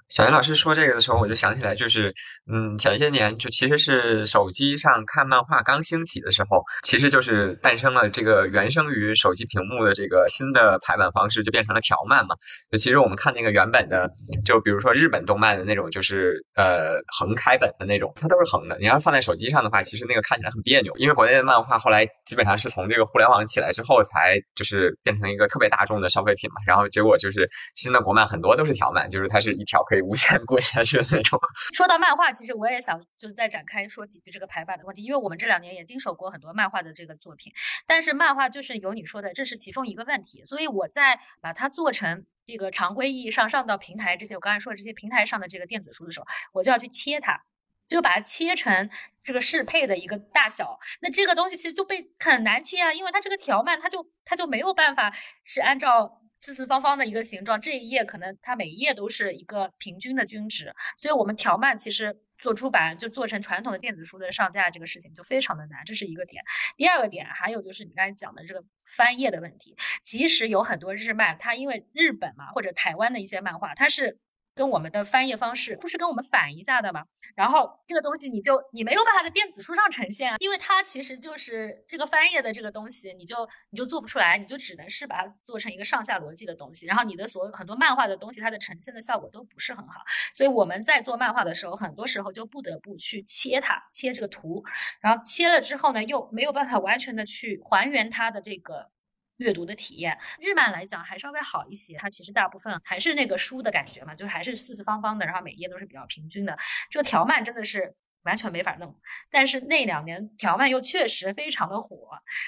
小云老师说这个的时候，我就想起来，就是嗯，前些年就其实是手机上看漫画刚兴起的时候，其实就是诞生了这个原生于手机屏幕的这个新的排版方式，就变成了条漫嘛。就其实我们看那个原本的，就比如说日本动漫的那种，就是呃横开本的那种，它都是横的。你要放在手机上的话，其实那个看起来很别扭。因为国内的漫画后来基本上是从这个互联网起来之后，才就是变成一个特别大众的消费品嘛。然后结果就是新的国漫很多都是条漫，就是它是一条可以可以。无限过下去的那种。说到漫画，其实我也想就是再展开说几句这个排版的问题，因为我们这两年也经手过很多漫画的这个作品，但是漫画就是有你说的，这是其中一个问题。所以我在把它做成这个常规意义上上到平台这些我刚才说的这些平台上的这个电子书的时候，我就要去切它，就把它切成这个适配的一个大小。那这个东西其实就被很难切啊，因为它这个条漫它就它就没有办法是按照。四四方方的一个形状，这一页可能它每一页都是一个平均的均值，所以我们条漫其实做出版就做成传统的电子书的上架这个事情就非常的难，这是一个点。第二个点还有就是你刚才讲的这个翻页的问题，其实有很多日漫，它因为日本嘛或者台湾的一些漫画，它是。跟我们的翻页方式不是跟我们反一下的吗？然后这个东西你就你没有办法在电子书上呈现啊，因为它其实就是这个翻页的这个东西，你就你就做不出来，你就只能是把它做成一个上下逻辑的东西。然后你的所有很多漫画的东西，它的呈现的效果都不是很好。所以我们在做漫画的时候，很多时候就不得不去切它，切这个图，然后切了之后呢，又没有办法完全的去还原它的这个。阅读的体验，日漫来讲还稍微好一些，它其实大部分还是那个书的感觉嘛，就还是四四方方的，然后每页都是比较平均的。这个条漫真的是。完全没法弄，但是那两年条漫又确实非常的火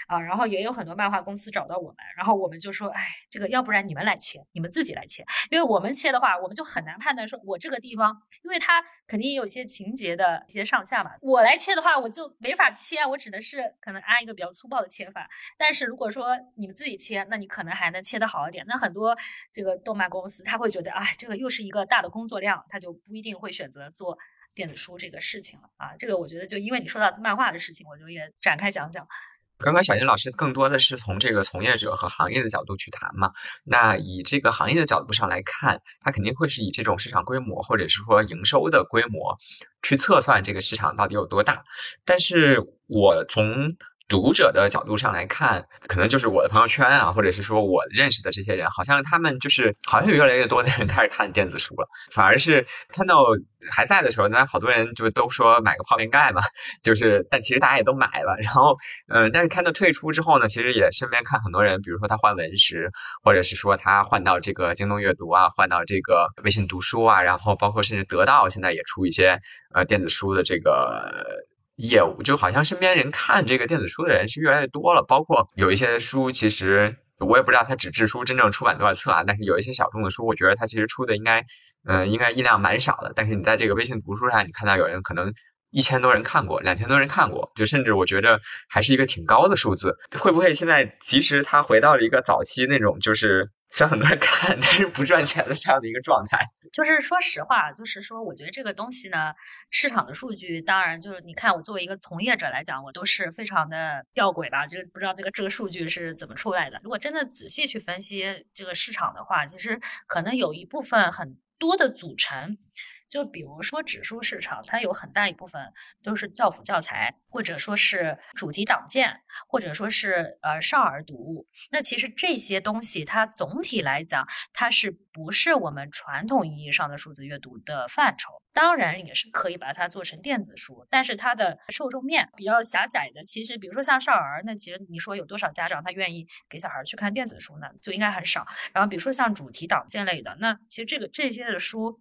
啊，然后也有很多漫画公司找到我们，然后我们就说，哎，这个要不然你们来切，你们自己来切，因为我们切的话，我们就很难判断说，我这个地方，因为它肯定也有些情节的一些上下嘛，我来切的话，我就没法切，我只能是可能按一个比较粗暴的切法，但是如果说你们自己切，那你可能还能切得好一点。那很多这个动漫公司他会觉得，哎，这个又是一个大的工作量，他就不一定会选择做。电子书这个事情了啊，这个我觉得就因为你说到漫画的事情，我就也展开讲讲。刚刚小金老师更多的是从这个从业者和行业的角度去谈嘛，那以这个行业的角度上来看，它肯定会是以这种市场规模或者是说营收的规模去测算这个市场到底有多大。但是我从读者的角度上来看，可能就是我的朋友圈啊，或者是说我认识的这些人，好像他们就是好像有越来越多的人开始看电子书了，反而是看到还在的时候，那好多人就都说买个泡面盖嘛，就是但其实大家也都买了，然后嗯，但是看到退出之后呢，其实也身边看很多人，比如说他换文石，或者是说他换到这个京东阅读啊，换到这个微信读书啊，然后包括甚至得到现在也出一些呃电子书的这个。业务就好像身边人看这个电子书的人是越来越多了，包括有一些书，其实我也不知道它纸质书真正出版多少册啊，但是有一些小众的书，我觉得它其实出的应该，嗯，应该印量蛮少的。但是你在这个微信读书上，你看到有人可能一千多人看过，两千多人看过，就甚至我觉得还是一个挺高的数字。会不会现在其实它回到了一个早期那种就是？虽然很多人看，但是不赚钱的这样的一个状态，就是说实话，就是说，我觉得这个东西呢，市场的数据，当然就是你看，我作为一个从业者来讲，我都是非常的吊诡吧，就是不知道这个这个数据是怎么出来的。如果真的仔细去分析这个市场的话，其实可能有一部分很多的组成。就比如说纸书市场，它有很大一部分都是教辅教材，或者说是主题党建，或者说是呃少儿读物。那其实这些东西，它总体来讲，它是不是我们传统意义上的数字阅读的范畴？当然也是可以把它做成电子书，但是它的受众面比较狭窄的。其实，比如说像少儿，那其实你说有多少家长他愿意给小孩去看电子书呢？就应该很少。然后比如说像主题党建类的，那其实这个这些的书。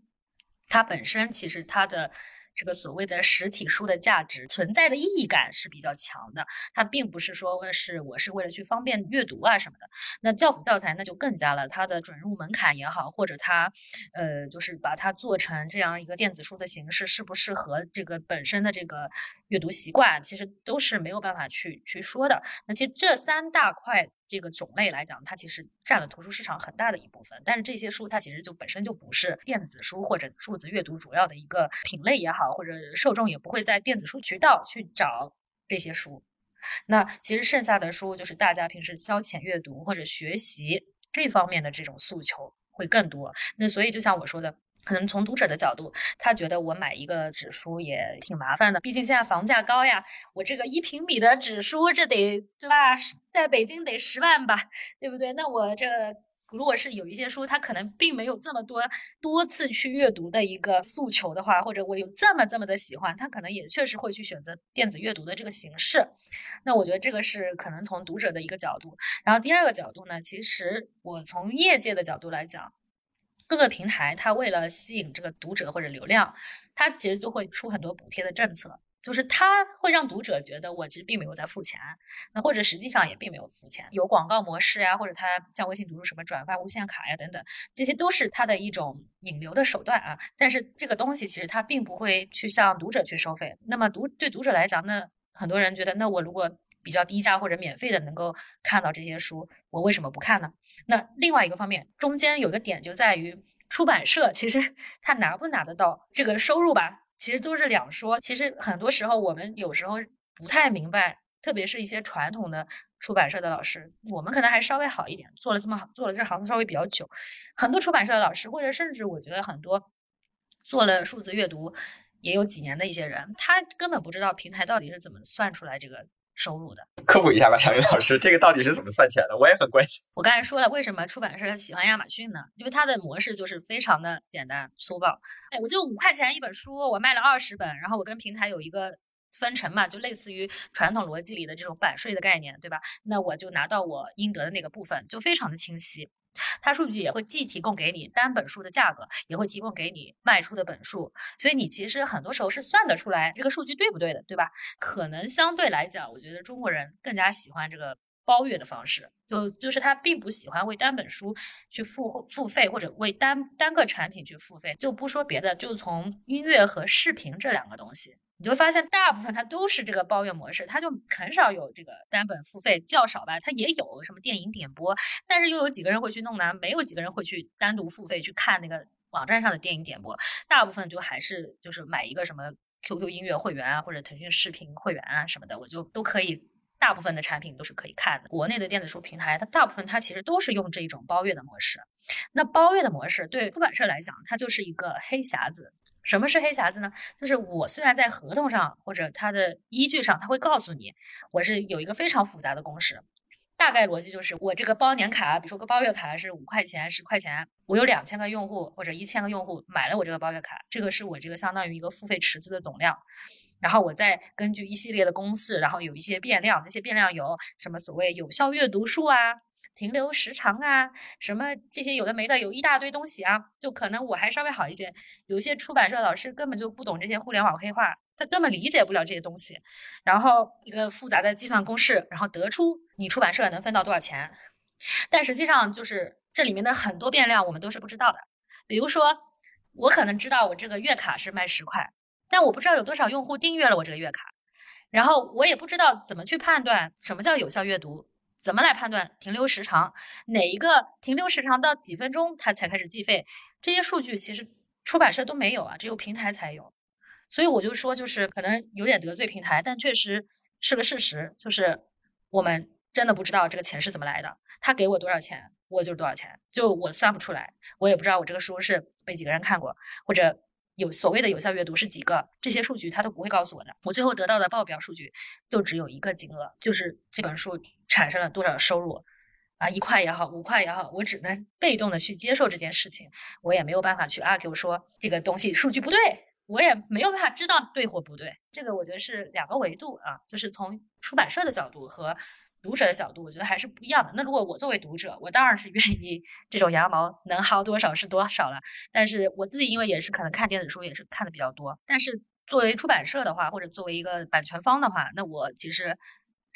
它本身其实它的这个所谓的实体书的价值存在的意义感是比较强的，它并不是说是我是为了去方便阅读啊什么的。那教辅教材那就更加了，它的准入门槛也好，或者它呃就是把它做成这样一个电子书的形式，适不适合这个本身的这个阅读习惯，其实都是没有办法去去说的。那其实这三大块。这个种类来讲，它其实占了图书市场很大的一部分。但是这些书它其实就本身就不是电子书或者数字阅读主要的一个品类也好，或者受众也不会在电子书渠道去找这些书。那其实剩下的书就是大家平时消遣阅读或者学习这方面的这种诉求会更多。那所以就像我说的。可能从读者的角度，他觉得我买一个纸书也挺麻烦的，毕竟现在房价高呀。我这个一平米的纸书，这得对吧？在北京得十万吧，对不对？那我这如果是有一些书，他可能并没有这么多多次去阅读的一个诉求的话，或者我有这么这么的喜欢，他可能也确实会去选择电子阅读的这个形式。那我觉得这个是可能从读者的一个角度。然后第二个角度呢，其实我从业界的角度来讲。各个平台，它为了吸引这个读者或者流量，它其实就会出很多补贴的政策，就是它会让读者觉得我其实并没有在付钱，那或者实际上也并没有付钱，有广告模式呀，或者它像微信读书什么转发无限卡呀等等，这些都是它的一种引流的手段啊。但是这个东西其实它并不会去向读者去收费。那么读对读者来讲，那很多人觉得，那我如果比较低价或者免费的能够看到这些书，我为什么不看呢？那另外一个方面，中间有个点就在于出版社其实他拿不拿得到这个收入吧，其实都是两说。其实很多时候我们有时候不太明白，特别是一些传统的出版社的老师，我们可能还稍微好一点，做了这么好做了这行稍微比较久。很多出版社的老师，或者甚至我觉得很多做了数字阅读也有几年的一些人，他根本不知道平台到底是怎么算出来这个。收入的，科普一下吧，小云老师，这个到底是怎么算钱的？我也很关心。我刚才说了，为什么出版社喜欢亚马逊呢？因为它的模式就是非常的简单粗暴。哎，我就五块钱一本书，我卖了二十本，然后我跟平台有一个分成嘛，就类似于传统逻辑里的这种版税的概念，对吧？那我就拿到我应得的那个部分，就非常的清晰。它数据也会既提供给你单本书的价格，也会提供给你卖出的本数，所以你其实很多时候是算得出来这个数据对不对的，对吧？可能相对来讲，我觉得中国人更加喜欢这个包月的方式，就就是他并不喜欢为单本书去付付费，或者为单单个产品去付费。就不说别的，就从音乐和视频这两个东西。你就发现，大部分它都是这个包月模式，它就很少有这个单本付费，较少吧。它也有什么电影点播，但是又有几个人会去弄呢？没有几个人会去单独付费去看那个网站上的电影点播，大部分就还是就是买一个什么 QQ 音乐会员啊，或者腾讯视频会员啊什么的，我就都可以。大部分的产品都是可以看的。国内的电子书平台，它大部分它其实都是用这一种包月的模式。那包月的模式对出版社来讲，它就是一个黑匣子。什么是黑匣子呢？就是我虽然在合同上或者它的依据上，它会告诉你，我是有一个非常复杂的公式，大概逻辑就是我这个包年卡，比如说个包月卡是五块钱、十块钱，我有两千个用户或者一千个用户买了我这个包月卡，这个是我这个相当于一个付费池子的总量，然后我再根据一系列的公式，然后有一些变量，这些变量有什么所谓有效阅读数啊。停留时长啊，什么这些有的没的，有一大堆东西啊，就可能我还稍微好一些。有些出版社老师根本就不懂这些互联网黑话，他根本理解不了这些东西。然后一个复杂的计算公式，然后得出你出版社能分到多少钱。但实际上就是这里面的很多变量我们都是不知道的。比如说，我可能知道我这个月卡是卖十块，但我不知道有多少用户订阅了我这个月卡，然后我也不知道怎么去判断什么叫有效阅读。怎么来判断停留时长？哪一个停留时长到几分钟它才开始计费？这些数据其实出版社都没有啊，只有平台才有。所以我就说，就是可能有点得罪平台，但确实是个事实，就是我们。真的不知道这个钱是怎么来的。他给我多少钱，我就是多少钱，就我算不出来，我也不知道我这个书是被几个人看过，或者有所谓的有效阅读是几个，这些数据他都不会告诉我的。我最后得到的报表数据就只有一个金额，就是这本书产生了多少收入，啊，一块也好，五块也好，我只能被动的去接受这件事情，我也没有办法去 argue 说这个东西数据不对。我也没有办法知道对或不对，这个我觉得是两个维度啊，就是从出版社的角度和读者的角度，我觉得还是不一样的。那如果我作为读者，我当然是愿意这种羊毛能薅多少是多少了。但是我自己因为也是可能看电子书也是看的比较多，但是作为出版社的话，或者作为一个版权方的话，那我其实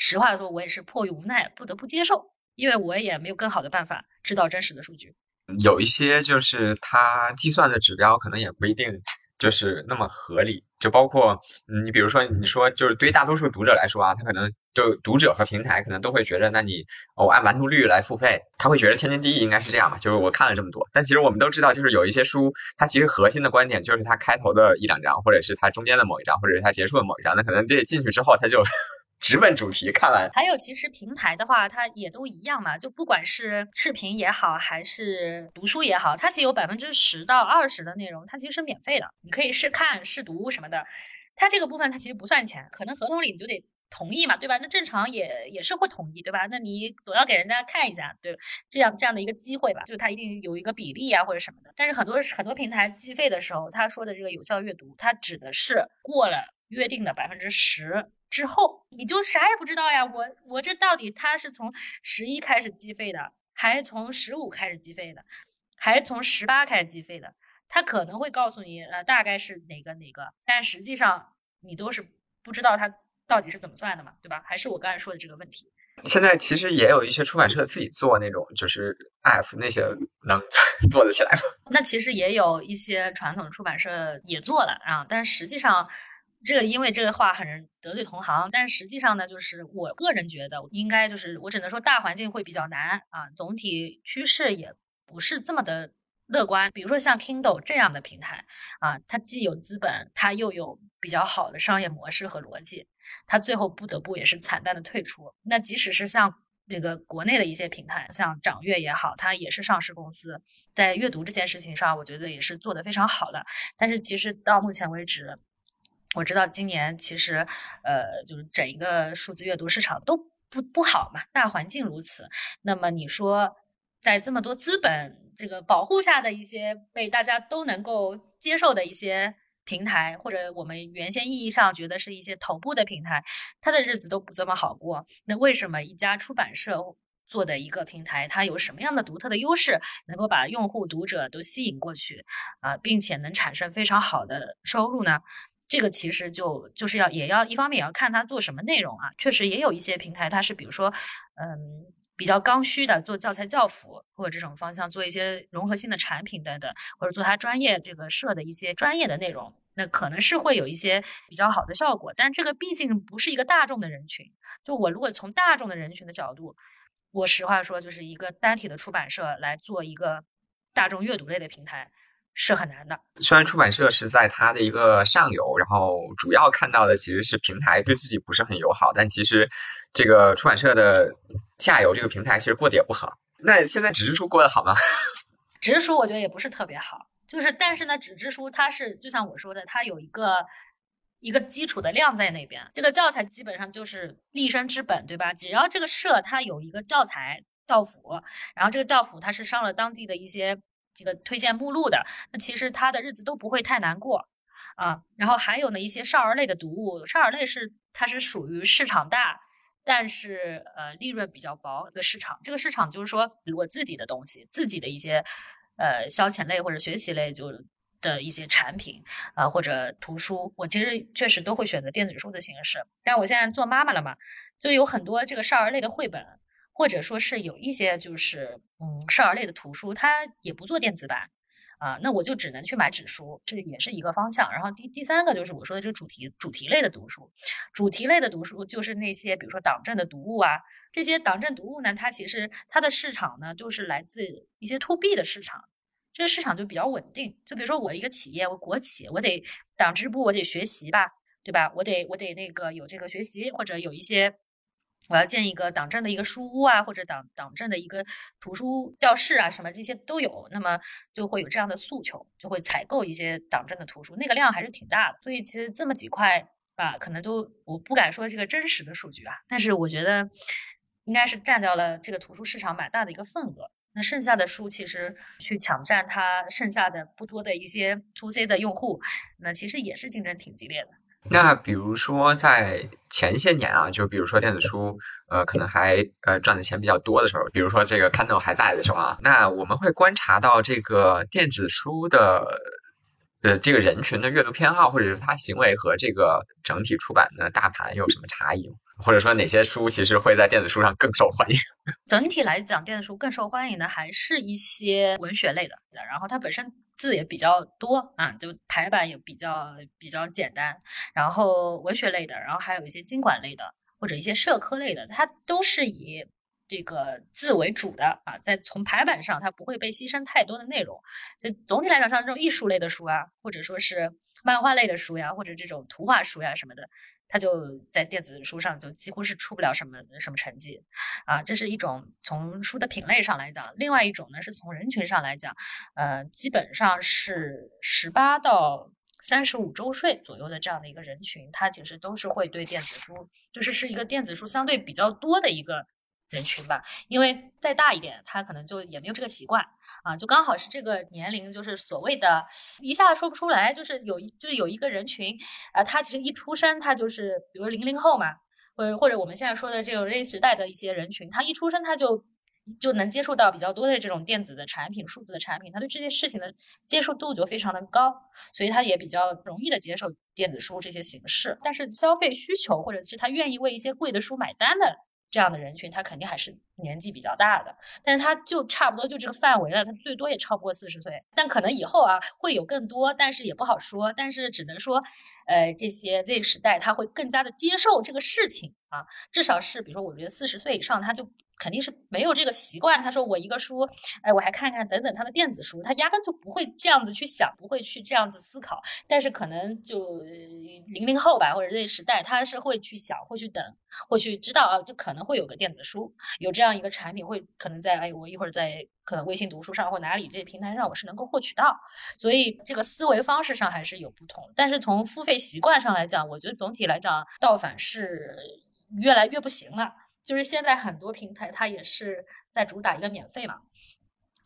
实话说，我也是迫于无奈不得不接受，因为我也没有更好的办法知道真实的数据。有一些就是他计算的指标可能也不一定。就是那么合理，就包括，你比如说，你说就是对于大多数读者来说啊，他可能就读者和平台可能都会觉得，那你哦按完读率来付费，他会觉得天经地义应该是这样嘛。就是我看了这么多，但其实我们都知道，就是有一些书，它其实核心的观点就是它开头的一两章，或者是它中间的某一章，或者是它结束的某一章，那可能这进去之后他就。直奔主题，看完。还有，其实平台的话，它也都一样嘛。就不管是视频也好，还是读书也好，它其实有百分之十到二十的内容，它其实是免费的，你可以试看、试读什么的。它这个部分它其实不算钱，可能合同里你就得同意嘛，对吧？那正常也也是会同意，对吧？那你总要给人家看一下，对这样这样的一个机会吧，就是它一定有一个比例啊或者什么的。但是很多很多平台计费的时候，他说的这个有效阅读，它指的是过了约定的百分之十。之后你就啥也不知道呀，我我这到底他是从十一开始计费的，还是从十五开始计费的，还是从十八开始计费的？他可能会告诉你，呃，大概是哪个哪个，但实际上你都是不知道他到底是怎么算的嘛，对吧？还是我刚才说的这个问题。现在其实也有一些出版社自己做那种就是 app 那些能 做得起来吗？那其实也有一些传统出版社也做了啊，但实际上。这个因为这个话很得罪同行，但实际上呢，就是我个人觉得应该就是我只能说大环境会比较难啊，总体趋势也不是这么的乐观。比如说像 Kindle 这样的平台啊，它既有资本，它又有比较好的商业模式和逻辑，它最后不得不也是惨淡的退出。那即使是像那个国内的一些平台，像掌阅也好，它也是上市公司，在阅读这件事情上，我觉得也是做得非常好的。但是其实到目前为止。我知道今年其实，呃，就是整一个数字阅读市场都不不好嘛，大环境如此。那么你说，在这么多资本这个保护下的一些被大家都能够接受的一些平台，或者我们原先意义上觉得是一些头部的平台，它的日子都不这么好过。那为什么一家出版社做的一个平台，它有什么样的独特的优势，能够把用户、读者都吸引过去啊，并且能产生非常好的收入呢？这个其实就就是要也要一方面也要看他做什么内容啊，确实也有一些平台，它是比如说，嗯，比较刚需的做教材教辅或者这种方向，做一些融合性的产品等等，或者做它专业这个社的一些专业的内容，那可能是会有一些比较好的效果。但这个毕竟不是一个大众的人群，就我如果从大众的人群的角度，我实话说，就是一个单体的出版社来做一个大众阅读类的平台。是很难的。虽然出版社是在它的一个上游，然后主要看到的其实是平台对自己不是很友好，但其实这个出版社的下游这个平台其实过得也不好。那现在纸质书过得好吗？纸质书我觉得也不是特别好，就是但是呢，纸质书它是就像我说的，它有一个一个基础的量在那边。这个教材基本上就是立身之本，对吧？只要这个社它有一个教材教辅，然后这个教辅它是上了当地的一些。这个推荐目录的，那其实他的日子都不会太难过啊。然后还有呢一些少儿类的读物，少儿类是它是属于市场大，但是呃利润比较薄的市场。这个市场就是说我自己的东西，自己的一些呃消遣类或者学习类就的一些产品啊或者图书，我其实确实都会选择电子书的形式。但我现在做妈妈了嘛，就有很多这个少儿类的绘本。或者说是有一些就是嗯少儿类的图书，它也不做电子版啊，那我就只能去买纸书，这也是一个方向。然后第第三个就是我说的这个主题主题类的读书，主题类的读书就是那些比如说党政的读物啊，这些党政读物呢，它其实它的市场呢就是来自一些 to B 的市场，这个市场就比较稳定。就比如说我一个企业，我国企，我得党支部，我得学习吧，对吧？我得我得那个有这个学习或者有一些。我要建一个党政的一个书屋啊，或者党党政的一个图书教室啊，什么这些都有，那么就会有这样的诉求，就会采购一些党政的图书，那个量还是挺大的。所以其实这么几块啊，可能都我不敢说这个真实的数据啊，但是我觉得应该是占掉了这个图书市场蛮大的一个份额。那剩下的书其实去抢占它剩下的不多的一些 to C 的用户，那其实也是竞争挺激烈的。那比如说在前些年啊，就比如说电子书，呃，可能还呃赚的钱比较多的时候，比如说这个 Kindle 还在的时候啊，那我们会观察到这个电子书的呃这个人群的阅读偏好，或者是他行为和这个整体出版的大盘有什么差异？或者说哪些书其实会在电子书上更受欢迎？整体来讲，电子书更受欢迎的还是一些文学类的，然后它本身。字也比较多啊，就排版也比较比较简单，然后文学类的，然后还有一些经管类的或者一些社科类的，它都是以这个字为主的啊，在从排版上它不会被牺牲太多的内容，所以总体来讲，像这种艺术类的书啊，或者说是漫画类的书呀，或者这种图画书呀什么的。它就在电子书上就几乎是出不了什么什么成绩，啊，这是一种从书的品类上来讲。另外一种呢是从人群上来讲，呃，基本上是十八到三十五周岁左右的这样的一个人群，他其实都是会对电子书，就是是一个电子书相对比较多的一个人群吧。因为再大一点，他可能就也没有这个习惯。啊，就刚好是这个年龄，就是所谓的，一下子说不出来，就是有一就是有一个人群，啊，他其实一出生他就是，比如零零后嘛，或者或者我们现在说的这种 Z 时代的一些人群，他一出生他就就能接触到比较多的这种电子的产品、数字的产品，他对这些事情的接受度就非常的高，所以他也比较容易的接受电子书这些形式。但是消费需求或者是他愿意为一些贵的书买单的。这样的人群，他肯定还是年纪比较大的，但是他就差不多就这个范围了，他最多也超不过四十岁，但可能以后啊会有更多，但是也不好说，但是只能说，呃，这些 Z 时代他会更加的接受这个事情啊，至少是比如说，我觉得四十岁以上他就。肯定是没有这个习惯。他说我一个书，哎，我还看看等等他的电子书，他压根就不会这样子去想，不会去这样子思考。但是可能就零零后吧，或者这时代，他是会去想，会去等，会去知道啊，就可能会有个电子书，有这样一个产品，会可能在哎，我一会儿在可能微信读书上或哪里这些平台上，我是能够获取到。所以这个思维方式上还是有不同。但是从付费习惯上来讲，我觉得总体来讲，盗版是越来越不行了。就是现在很多平台它也是在主打一个免费嘛，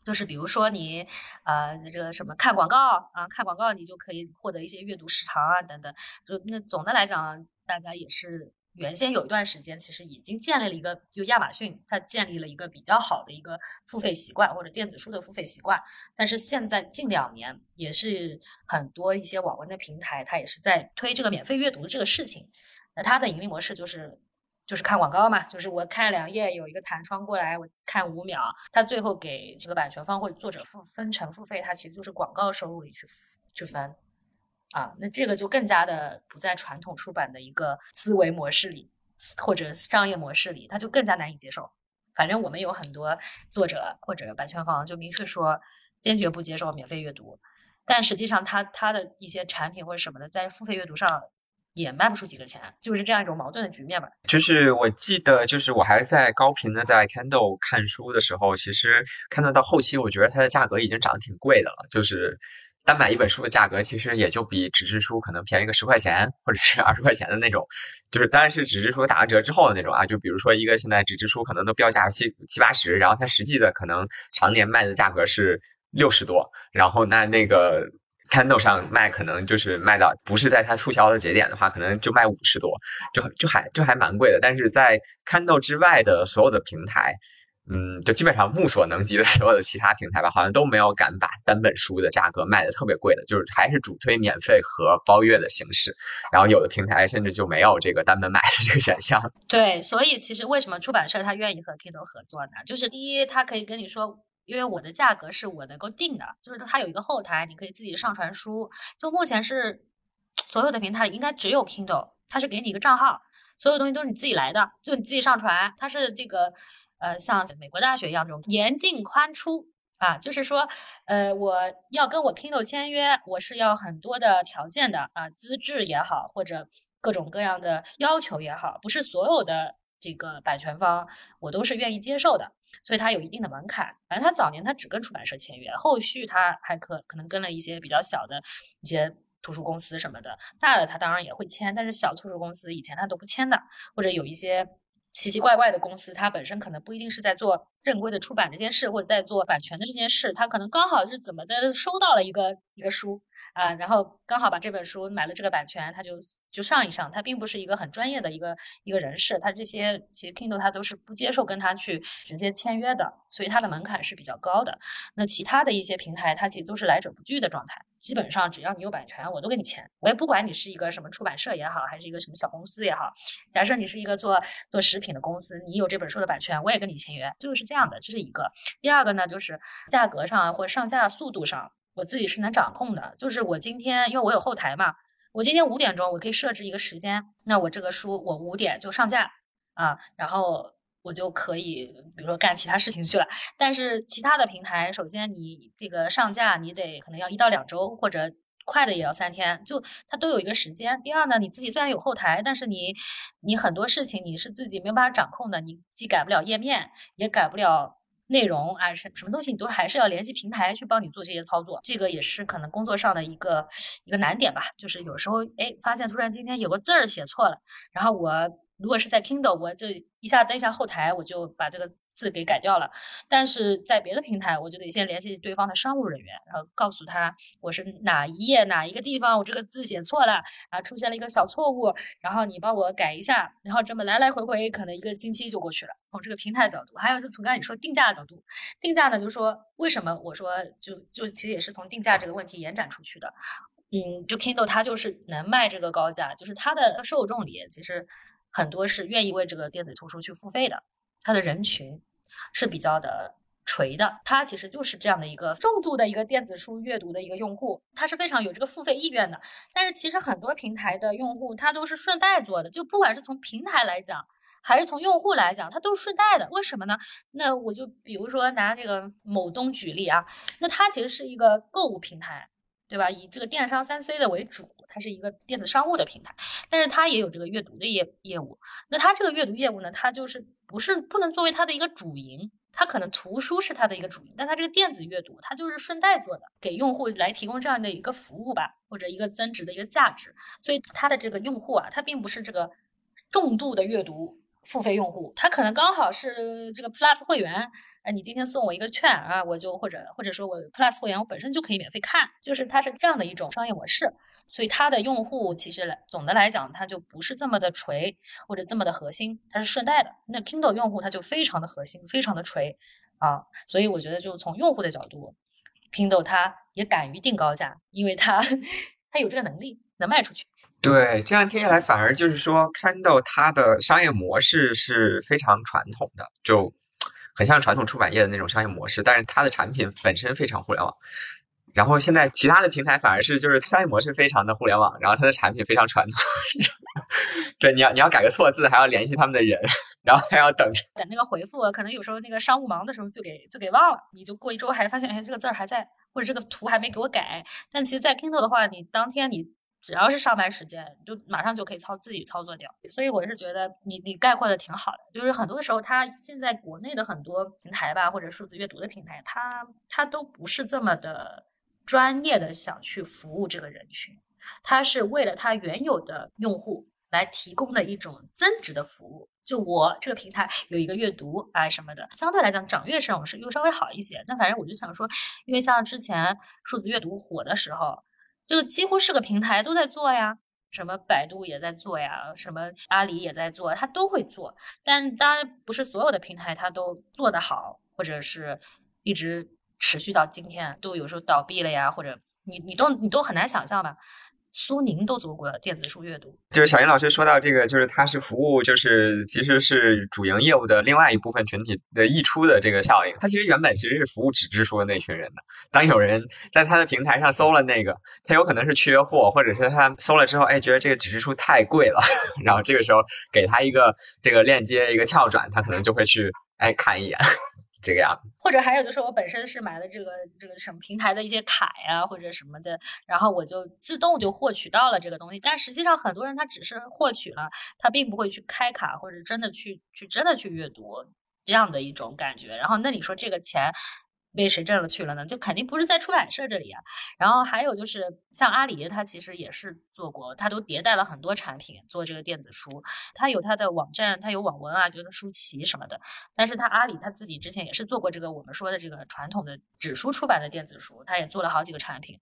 就是比如说你呃这个什么看广告啊，看广告你就可以获得一些阅读时长啊等等。就那总的来讲，大家也是原先有一段时间其实已经建立了一个，就亚马逊它建立了一个比较好的一个付费习惯或者电子书的付费习惯。但是现在近两年也是很多一些网文的平台它也是在推这个免费阅读的这个事情。那它的盈利模式就是。就是看广告嘛，就是我看两页有一个弹窗过来，我看五秒，它最后给这个版权方或者作者付分成付费，它其实就是广告收入里去去分，啊，那这个就更加的不在传统出版的一个思维模式里或者商业模式里，它就更加难以接受。反正我们有很多作者或者版权方就明确说坚决不接受免费阅读，但实际上他他的一些产品或者什么的在付费阅读上。也卖不出几个钱，就是这样一种矛盾的局面吧。就是我记得，就是我还在高频的在 Kindle 看书的时候，其实看到到后期，我觉得它的价格已经涨得挺贵的了。就是单买一本书的价格，其实也就比纸质书可能便宜个十块钱或者是二十块钱的那种。就是当然是纸质书打完折之后的那种啊。就比如说一个现在纸质书可能都标价七七八十，然后它实际的可能常年卖的价格是六十多，然后那那个。Kindle 上卖可能就是卖到不是在它促销的节点的话，可能就卖五十多，就就还就还蛮贵的。但是在 Kindle 之外的所有的平台，嗯，就基本上目所能及的所有的其他平台吧，好像都没有敢把单本书的价格卖的特别贵的，就是还是主推免费和包月的形式。然后有的平台甚至就没有这个单本买的这个选项。对，所以其实为什么出版社他愿意和 Kindle 合作呢？就是第一，他可以跟你说。因为我的价格是我能够定的，就是它有一个后台，你可以自己上传书。就目前是所有的平台应该只有 Kindle，它是给你一个账号，所有东西都是你自己来的，就你自己上传。它是这个呃，像美国大学一样这种严进宽出啊，就是说呃，我要跟我 Kindle 签约，我是要很多的条件的啊，资质也好，或者各种各样的要求也好，不是所有的。这个版权方，我都是愿意接受的，所以它有一定的门槛。反正他早年他只跟出版社签约，后续他还可可能跟了一些比较小的一些图书公司什么的，大的他当然也会签，但是小图书公司以前他都不签的，或者有一些。奇奇怪怪的公司，它本身可能不一定是在做正规的出版这件事，或者在做版权的这件事，他可能刚好是怎么的收到了一个一个书啊，然后刚好把这本书买了这个版权，他就就上一上，他并不是一个很专业的一个一个人士，他这些其实 Kindle 他都是不接受跟他去直接签约的，所以他的门槛是比较高的。那其他的一些平台，它其实都是来者不拒的状态。基本上只要你有版权，我都给你签。我也不管你是一个什么出版社也好，还是一个什么小公司也好。假设你是一个做做食品的公司，你有这本书的版权，我也跟你签约，就是这样这样的。这是一个。第二个呢，就是价格上或者上架速度上，我自己是能掌控的。就是我今天，因为我有后台嘛，我今天五点钟我可以设置一个时间，那我这个书我五点就上架啊，然后。我就可以，比如说干其他事情去了。但是其他的平台，首先你这个上架，你得可能要一到两周，或者快的也要三天，就它都有一个时间。第二呢，你自己虽然有后台，但是你你很多事情你是自己没有办法掌控的，你既改不了页面，也改不了内容啊，什什么东西你都还是要联系平台去帮你做这些操作。这个也是可能工作上的一个一个难点吧，就是有时候哎发现突然今天有个字儿写错了，然后我。如果是在 Kindle，我就一下登一下后台，我就把这个字给改掉了。但是在别的平台，我就得先联系对方的商务人员，然后告诉他我是哪一页哪一个地方我这个字写错了啊，出现了一个小错误，然后你帮我改一下。然后这么来来回回，可能一个星期就过去了。从这个平台角度，还有是从刚才你说定价的角度，定价呢，就是说为什么我说就就其实也是从定价这个问题延展出去的。嗯，就 Kindle 它就是能卖这个高价，就是它的受众里其实。很多是愿意为这个电子图书去付费的，它的人群是比较的垂的，它其实就是这样的一个重度的一个电子书阅读的一个用户，他是非常有这个付费意愿的。但是其实很多平台的用户他都是顺带做的，就不管是从平台来讲，还是从用户来讲，它都是顺带的。为什么呢？那我就比如说拿这个某东举例啊，那它其实是一个购物平台。对吧？以这个电商三 C 的为主，它是一个电子商务的平台，但是它也有这个阅读的业业务。那它这个阅读业务呢，它就是不是不能作为它的一个主营，它可能图书是它的一个主营，但它这个电子阅读，它就是顺带做的，给用户来提供这样的一个服务吧，或者一个增值的一个价值。所以它的这个用户啊，它并不是这个重度的阅读付费用户，他可能刚好是这个 Plus 会员。哎，你今天送我一个券啊，我就或者或者说我 Plus 会员，我本身就可以免费看，就是它是这样的一种商业模式，所以它的用户其实来总的来讲，它就不是这么的垂或者这么的核心，它是顺带的。那 Kindle 用户它就非常的核心，非常的垂啊，所以我觉得就从用户的角度，Kindle 它也敢于定高价，因为它它有这个能力能卖出去。对，这样听下来反而就是说，Kindle 它的商业模式是非常传统的，就。很像传统出版业的那种商业模式，但是它的产品本身非常互联网。然后现在其他的平台反而是就是商业模式非常的互联网，然后它的产品非常传统。对，你要你要改个错字，还要联系他们的人，然后还要等等那个回复，可能有时候那个商务忙的时候就给就给忘了，你就过一周还发现哎这个字儿还在，或者这个图还没给我改。但其实，在 Kindle 的话，你当天你。只要是上班时间，就马上就可以操自己操作掉。所以我是觉得你你概括的挺好的，就是很多时候它现在国内的很多平台吧，或者数字阅读的平台，它它都不是这么的专业的想去服务这个人群，它是为了它原有的用户来提供的一种增值的服务。就我这个平台有一个阅读啊什么的，相对来讲掌阅上是又稍微好一些。但反正我就想说，因为像之前数字阅读火的时候。就几乎是个平台都在做呀，什么百度也在做呀，什么阿里也在做，它都会做。但当然不是所有的平台它都做得好，或者是一直持续到今天，都有时候倒闭了呀，或者你你都你都很难想象吧。苏宁都做过电子书阅读，就是小英老师说到这个，就是它是服务，就是其实是主营业务的另外一部分群体的溢出的这个效应。它其实原本其实是服务纸质书的那群人的。当有人在他的平台上搜了那个，他有可能是缺货，或者是他搜了之后，哎，觉得这个纸质书太贵了，然后这个时候给他一个这个链接，一个跳转，他可能就会去哎看一眼。这个样子。或者还有就是我本身是买了这个这个什么平台的一些卡呀或者什么的，然后我就自动就获取到了这个东西。但实际上很多人他只是获取了，他并不会去开卡或者真的去去真的去阅读这样的一种感觉。然后那你说这个钱？被谁挣了去了呢？就肯定不是在出版社这里啊。然后还有就是像阿里，它其实也是做过，它都迭代了很多产品做这个电子书。它有它的网站，它有网文啊，就是书旗什么的。但是它阿里它自己之前也是做过这个我们说的这个传统的纸书出版的电子书，它也做了好几个产品。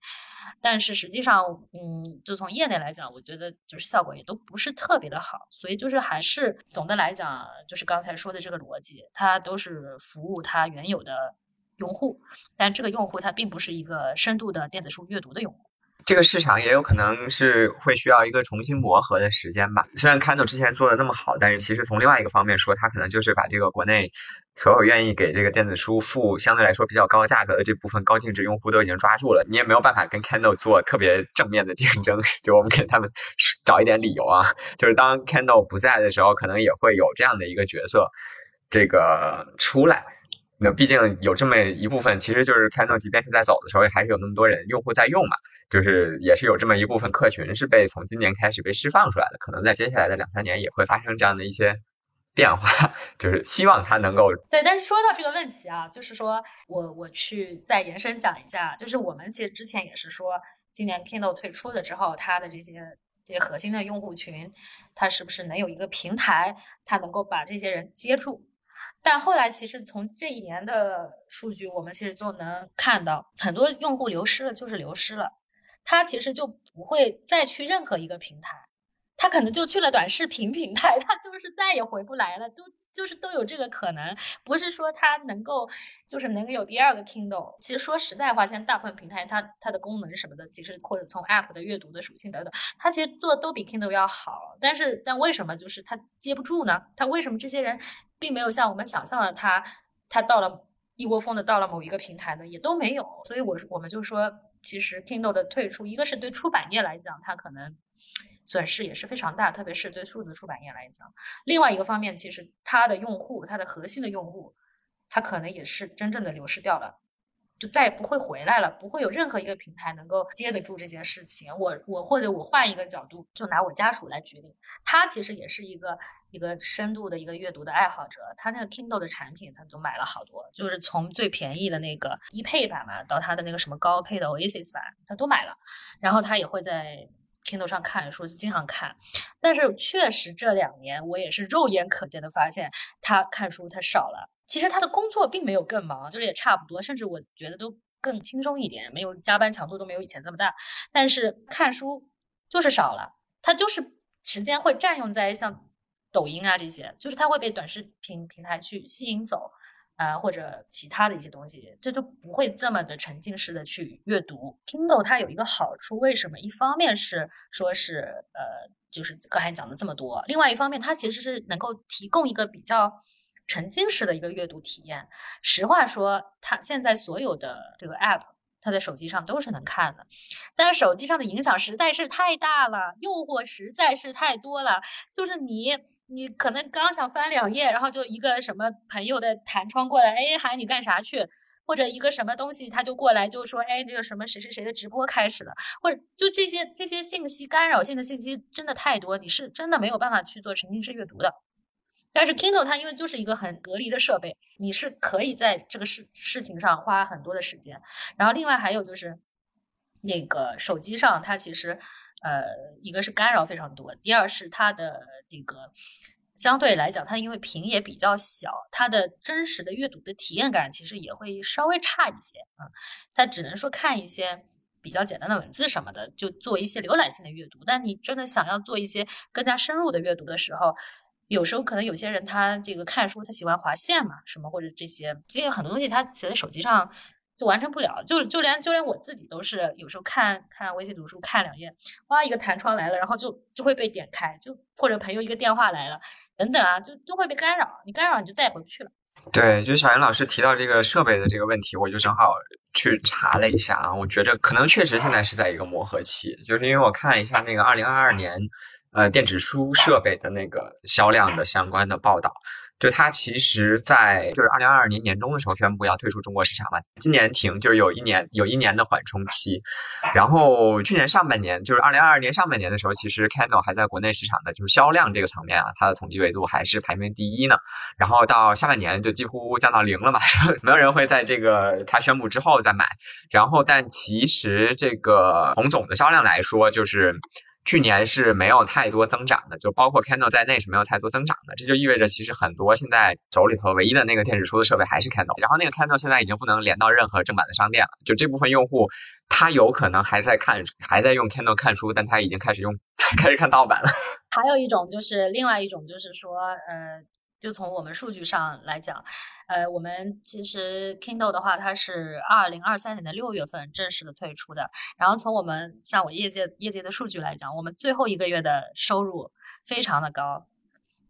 但是实际上，嗯，就从业内来讲，我觉得就是效果也都不是特别的好。所以就是还是总的来讲，就是刚才说的这个逻辑，它都是服务它原有的。用户，但这个用户他并不是一个深度的电子书阅读的用户。这个市场也有可能是会需要一个重新磨合的时间吧。虽然 Kindle 之前做的那么好，但是其实从另外一个方面说，它可能就是把这个国内所有愿意给这个电子书付相对来说比较高价格的这部分高净值用户都已经抓住了。你也没有办法跟 Kindle 做特别正面的竞争，就我们给他们找一点理由啊。就是当 Kindle 不在的时候，可能也会有这样的一个角色这个出来。那毕竟有这么一部分，其实就是 Kindle，即便是在走的时候，还是有那么多人用户在用嘛，就是也是有这么一部分客群是被从今年开始被释放出来的，可能在接下来的两三年也会发生这样的一些变化，就是希望它能够对。但是说到这个问题啊，就是说我我去再延伸讲一下，就是我们其实之前也是说，今年 Kindle 退出了之后，它的这些这些核心的用户群，它是不是能有一个平台，它能够把这些人接住？但后来，其实从这一年的数据，我们其实就能看到，很多用户流失了，就是流失了，他其实就不会再去任何一个平台，他可能就去了短视频平台，他就是再也回不来了，都。就是都有这个可能，不是说它能够，就是能有第二个 Kindle。其实说实在话，现在大部分平台它它的功能什么的，其实或者从 App 的阅读的属性等等，它其实做的都比 Kindle 要好。但是但为什么就是它接不住呢？它为什么这些人并没有像我们想象的，他他到了一窝蜂的到了某一个平台呢？也都没有。所以我我们就说，其实 Kindle 的退出，一个是对出版业来讲，它可能。损失也是非常大，特别是对数字出版业来讲。另外一个方面，其实它的用户，它的核心的用户，它可能也是真正的流失掉了，就再也不会回来了，不会有任何一个平台能够接得住这件事情。我我或者我换一个角度，就拿我家属来举例，他其实也是一个一个深度的一个阅读的爱好者，他那个 Kindle 的产品他都买了好多，就是从最便宜的那个低配版嘛，到他的那个什么高配的 Oasis 版，他都买了，然后他也会在。Kindle 上看书经常看，但是确实这两年我也是肉眼可见的发现，他看书他少了。其实他的工作并没有更忙，就是也差不多，甚至我觉得都更轻松一点，没有加班强度都没有以前这么大。但是看书就是少了，他就是时间会占用在像抖音啊这些，就是他会被短视频平台去吸引走。啊，或者其他的一些东西，这就不会这么的沉浸式的去阅读。Kindle 它有一个好处，为什么？一方面是说是呃，就是刚才讲的这么多；另外一方面，它其实是能够提供一个比较沉浸式的一个阅读体验。实话说，它现在所有的这个 App，它在手机上都是能看的，但是手机上的影响实在是太大了，诱惑实在是太多了，就是你。你可能刚想翻两页，然后就一个什么朋友的弹窗过来，哎，喊你干啥去？或者一个什么东西，他就过来就说，哎，这个什么谁谁谁的直播开始了，或者就这些这些信息干扰性的信息真的太多，你是真的没有办法去做沉浸式阅读的。但是 Kindle 它因为就是一个很隔离的设备，你是可以在这个事事情上花很多的时间。然后另外还有就是那个手机上，它其实。呃，一个是干扰非常多，第二是它的这个相对来讲，它因为屏也比较小，它的真实的阅读的体验感其实也会稍微差一些啊。它只能说看一些比较简单的文字什么的，就做一些浏览性的阅读。但你真的想要做一些更加深入的阅读的时候，有时候可能有些人他这个看书他喜欢划线嘛，什么或者这些，这些很多东西他写在手机上。就完成不了，就就连就连我自己都是有时候看看微信读书看两页，哇，一个弹窗来了，然后就就会被点开，就或者朋友一个电话来了，等等啊，就就会被干扰，你干扰你就再也回不去了。对，就小严老师提到这个设备的这个问题，我就正好去查了一下啊，我觉得可能确实现在是在一个磨合期，就是因为我看了一下那个二零二二年呃电子书设备的那个销量的相关的报道。就它其实，在就是二零二二年年中的时候宣布要退出中国市场嘛，今年停就是有一年有一年的缓冲期，然后去年上半年就是二零二二年上半年的时候，其实 Kindle 还在国内市场的就是销量这个层面啊，它的统计维度还是排名第一呢。然后到下半年就几乎降到零了嘛，没有人会在这个它宣布之后再买。然后但其实这个从总的销量来说，就是去年是没有太多增长的，就包括 Kindle 在内是没有太多增长的。这就意味着其实很多现在手里头唯一的那个电子书的设备还是 Kindle，然后那个 Kindle 现在已经不能连到任何正版的商店了。就这部分用户，他有可能还在看，还在用 Kindle 看书，但他已经开始用 开始看盗版了。还有一种就是另外一种就是说，呃，就从我们数据上来讲。呃，我们其实 Kindle 的话，它是二零二三年的六月份正式的退出的。然后从我们像我业界业界的数据来讲，我们最后一个月的收入非常的高。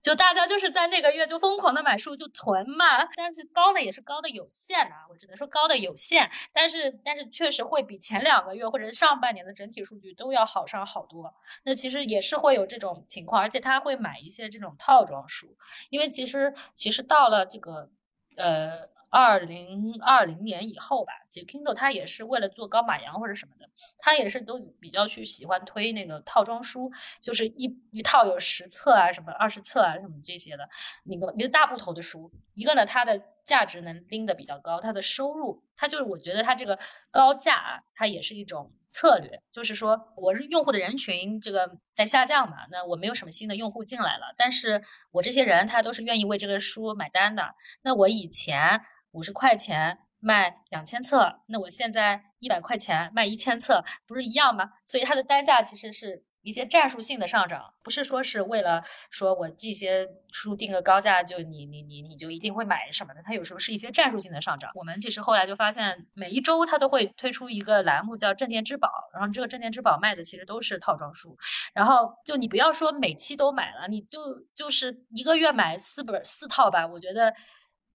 就大家就是在那个月就疯狂的买书就囤嘛，但是高的也是高的有限啊，我只能说高的有限，但是但是确实会比前两个月或者上半年的整体数据都要好上好多。那其实也是会有这种情况，而且他会买一些这种套装书，因为其实其实到了这个。呃，二零二零年以后吧，其实 Kindle 它也是为了做高马洋或者什么的，它也是都比较去喜欢推那个套装书，就是一一套有十册啊，什么二十册啊，什么这些的，那个一个大部头的书，一个呢它的价值能拎得比较高，它的收入，它就是我觉得它这个高价啊，它也是一种。策略就是说，我是用户的人群这个在下降嘛，那我没有什么新的用户进来了，但是我这些人他都是愿意为这个书买单的。那我以前五十块钱卖两千册，那我现在一百块钱卖一千册，不是一样吗？所以它的单价其实是。一些战术性的上涨，不是说是为了说我这些书定个高价就你你你你就一定会买什么的，它有时候是一些战术性的上涨。我们其实后来就发现，每一周它都会推出一个栏目叫镇店之宝，然后这个镇店之宝卖的其实都是套装书，然后就你不要说每期都买了，你就就是一个月买四本四套吧，我觉得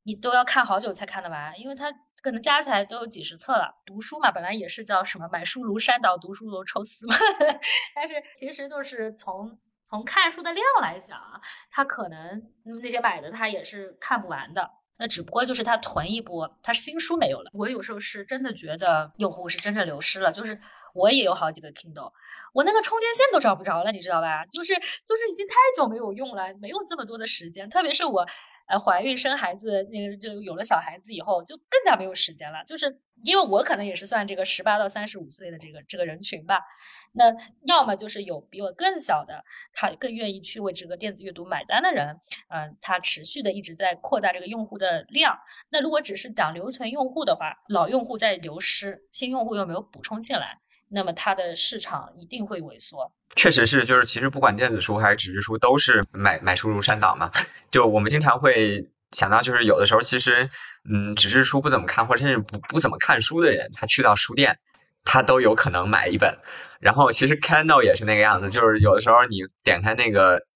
你都要看好久才看得完，因为它。可能加起来都有几十册了。读书嘛，本来也是叫什么“买书如山倒，读书如抽丝”嘛。但是其实就是从从看书的量来讲啊，他可能那些买的他也是看不完的。那只不过就是他囤一波，他新书没有了。我有时候是真的觉得用户是真正流失了。就是我也有好几个 Kindle，我那个充电线都找不着了，你知道吧？就是就是已经太久没有用了，没有这么多的时间，特别是我。呃，怀孕生孩子，那个就有了小孩子以后，就更加没有时间了。就是因为我可能也是算这个十八到三十五岁的这个这个人群吧。那要么就是有比我更小的，他更愿意去为这个电子阅读买单的人，嗯，他持续的一直在扩大这个用户的量。那如果只是讲留存用户的话，老用户在流失，新用户又没有补充进来。那么它的市场一定会萎缩。确实是，就是其实不管电子书还是纸质书，都是买买书如山倒嘛。就我们经常会想到，就是有的时候其实，嗯，纸质书不怎么看，或者甚至不不怎么看书的人，他去到书店，他都有可能买一本。然后其实 Kindle 也是那个样子，就是有的时候你点开那个。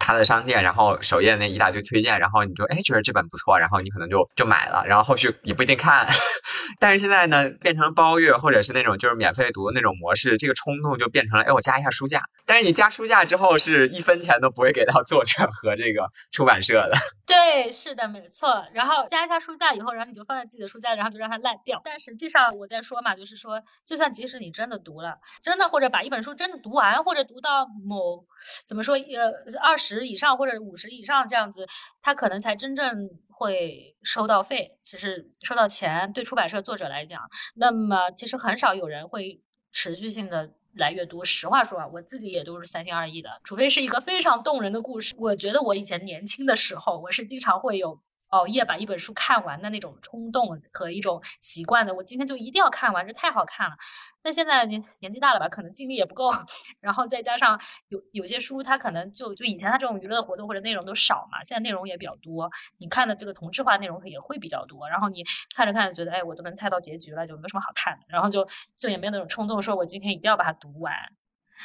他的商店，然后首页那一大堆推荐，然后你就哎觉得这本不错，然后你可能就就买了，然后后续也不一定看。但是现在呢，变成包月或者是那种就是免费读的那种模式，这个冲动就变成了哎我加一下书架。但是你加书架之后是一分钱都不会给到作者和这个出版社的。对，是的，没错。然后加一下书架以后，然后你就放在自己的书架，然后就让它烂掉。但实际上我在说嘛，就是说，就算即使你真的读了，真的或者把一本书真的读完，或者读到某怎么说呃二十。十以上或者五十以上这样子，他可能才真正会收到费，其实收到钱。对出版社作者来讲，那么其实很少有人会持续性的来阅读。实话说啊，我自己也都是三心二意的，除非是一个非常动人的故事。我觉得我以前年轻的时候，我是经常会有。熬夜把一本书看完的那种冲动和一种习惯的，我今天就一定要看完，这太好看了。那现在年年纪大了吧，可能精力也不够，然后再加上有有些书，它可能就就以前它这种娱乐活动或者内容都少嘛，现在内容也比较多，你看的这个同质化内容也会比较多，然后你看着看着觉得，哎，我都能猜到结局了，就没什么好看的，然后就就也没有那种冲动，说我今天一定要把它读完。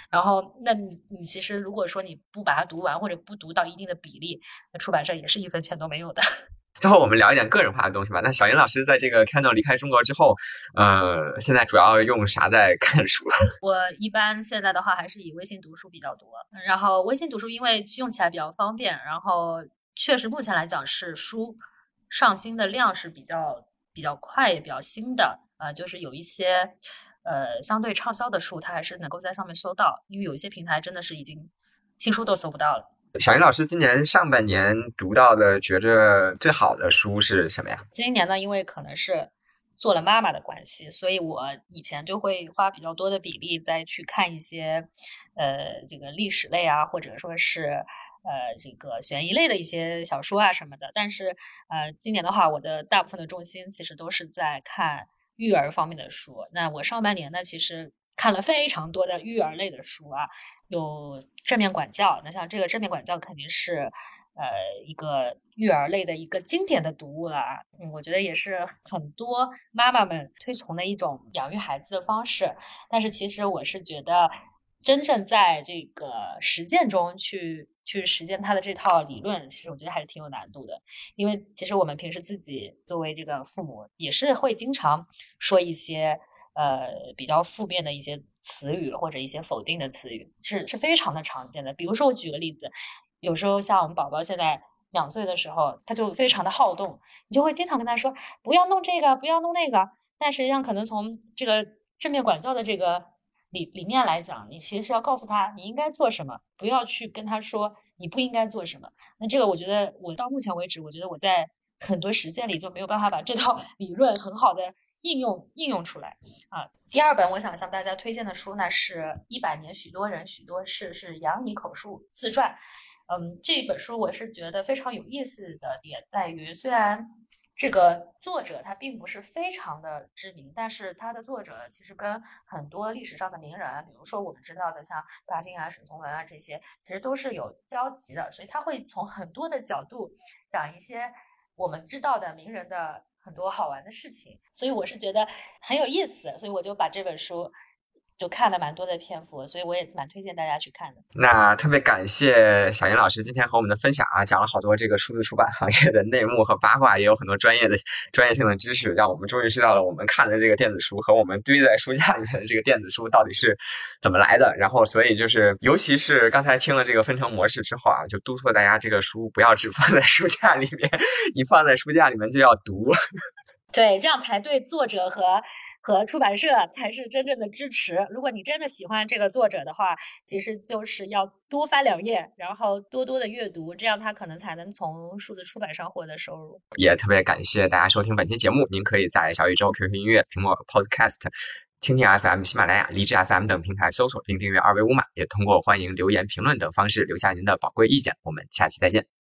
然后，那你你其实如果说你不把它读完，或者不读到一定的比例，那出版社也是一分钱都没有的。最后，我们聊一点个人化的东西吧。那小英老师在这个 Kindle 离开中国之后，呃，现在主要用啥在看书？我一般现在的话还是以微信读书比较多。然后微信读书因为用起来比较方便，然后确实目前来讲是书上新的量是比较比较快也比较新的，呃，就是有一些呃相对畅销的书，它还是能够在上面搜到，因为有一些平台真的是已经新书都搜不到了。小云老师今年上半年读到的觉着最好的书是什么呀？今年呢，因为可能是做了妈妈的关系，所以我以前就会花比较多的比例再去看一些呃这个历史类啊，或者说是呃这个悬疑类的一些小说啊什么的。但是呃今年的话，我的大部分的重心其实都是在看育儿方面的书。那我上半年呢，其实。看了非常多的育儿类的书啊，有正面管教，那像这个正面管教肯定是，呃，一个育儿类的一个经典的读物了啊。嗯，我觉得也是很多妈妈们推崇的一种养育孩子的方式。但是其实我是觉得，真正在这个实践中去去实践他的这套理论，其实我觉得还是挺有难度的。因为其实我们平时自己作为这个父母，也是会经常说一些。呃，比较负面的一些词语或者一些否定的词语是是非常的常见的。比如说，我举个例子，有时候像我们宝宝现在两岁的时候，他就非常的好动，你就会经常跟他说不要弄这个，不要弄那个。但实际上，可能从这个正面管教的这个理理念来讲，你其实是要告诉他你应该做什么，不要去跟他说你不应该做什么。那这个，我觉得我到目前为止，我觉得我在很多实践里就没有办法把这套 理论很好的。应用应用出来啊！第二本我想向大家推荐的书呢，是《一百年许多人许多事》，是杨妮口述自传。嗯，这本书我是觉得非常有意思的点在于，虽然这个作者他并不是非常的知名，但是他的作者其实跟很多历史上的名人，比如说我们知道的像巴金啊、沈从文啊这些，其实都是有交集的。所以他会从很多的角度讲一些我们知道的名人的。很多好玩的事情，所以我是觉得很有意思，所以我就把这本书。就看了蛮多的篇幅，所以我也蛮推荐大家去看的。那特别感谢小云老师今天和我们的分享啊，讲了好多这个数字出版行业的内幕和八卦，也有很多专业的专业性的知识，让我们终于知道了我们看的这个电子书和我们堆在书架里面的这个电子书到底是怎么来的。然后，所以就是，尤其是刚才听了这个分成模式之后啊，就督促大家这个书不要只放在书架里面，你放在书架里面就要读。对，这样才对作者和。和出版社才是真正的支持。如果你真的喜欢这个作者的话，其实就是要多翻两页，然后多多的阅读，这样他可能才能从数字出版上获得收入。也特别感谢大家收听本期节目，您可以在小宇宙、QQ 音乐、苹果 Podcast、蜻蜓 FM、喜马拉雅、荔枝 FM 等平台搜索并订阅二维码，也通过欢迎留言、评论等方式留下您的宝贵意见。我们下期再见。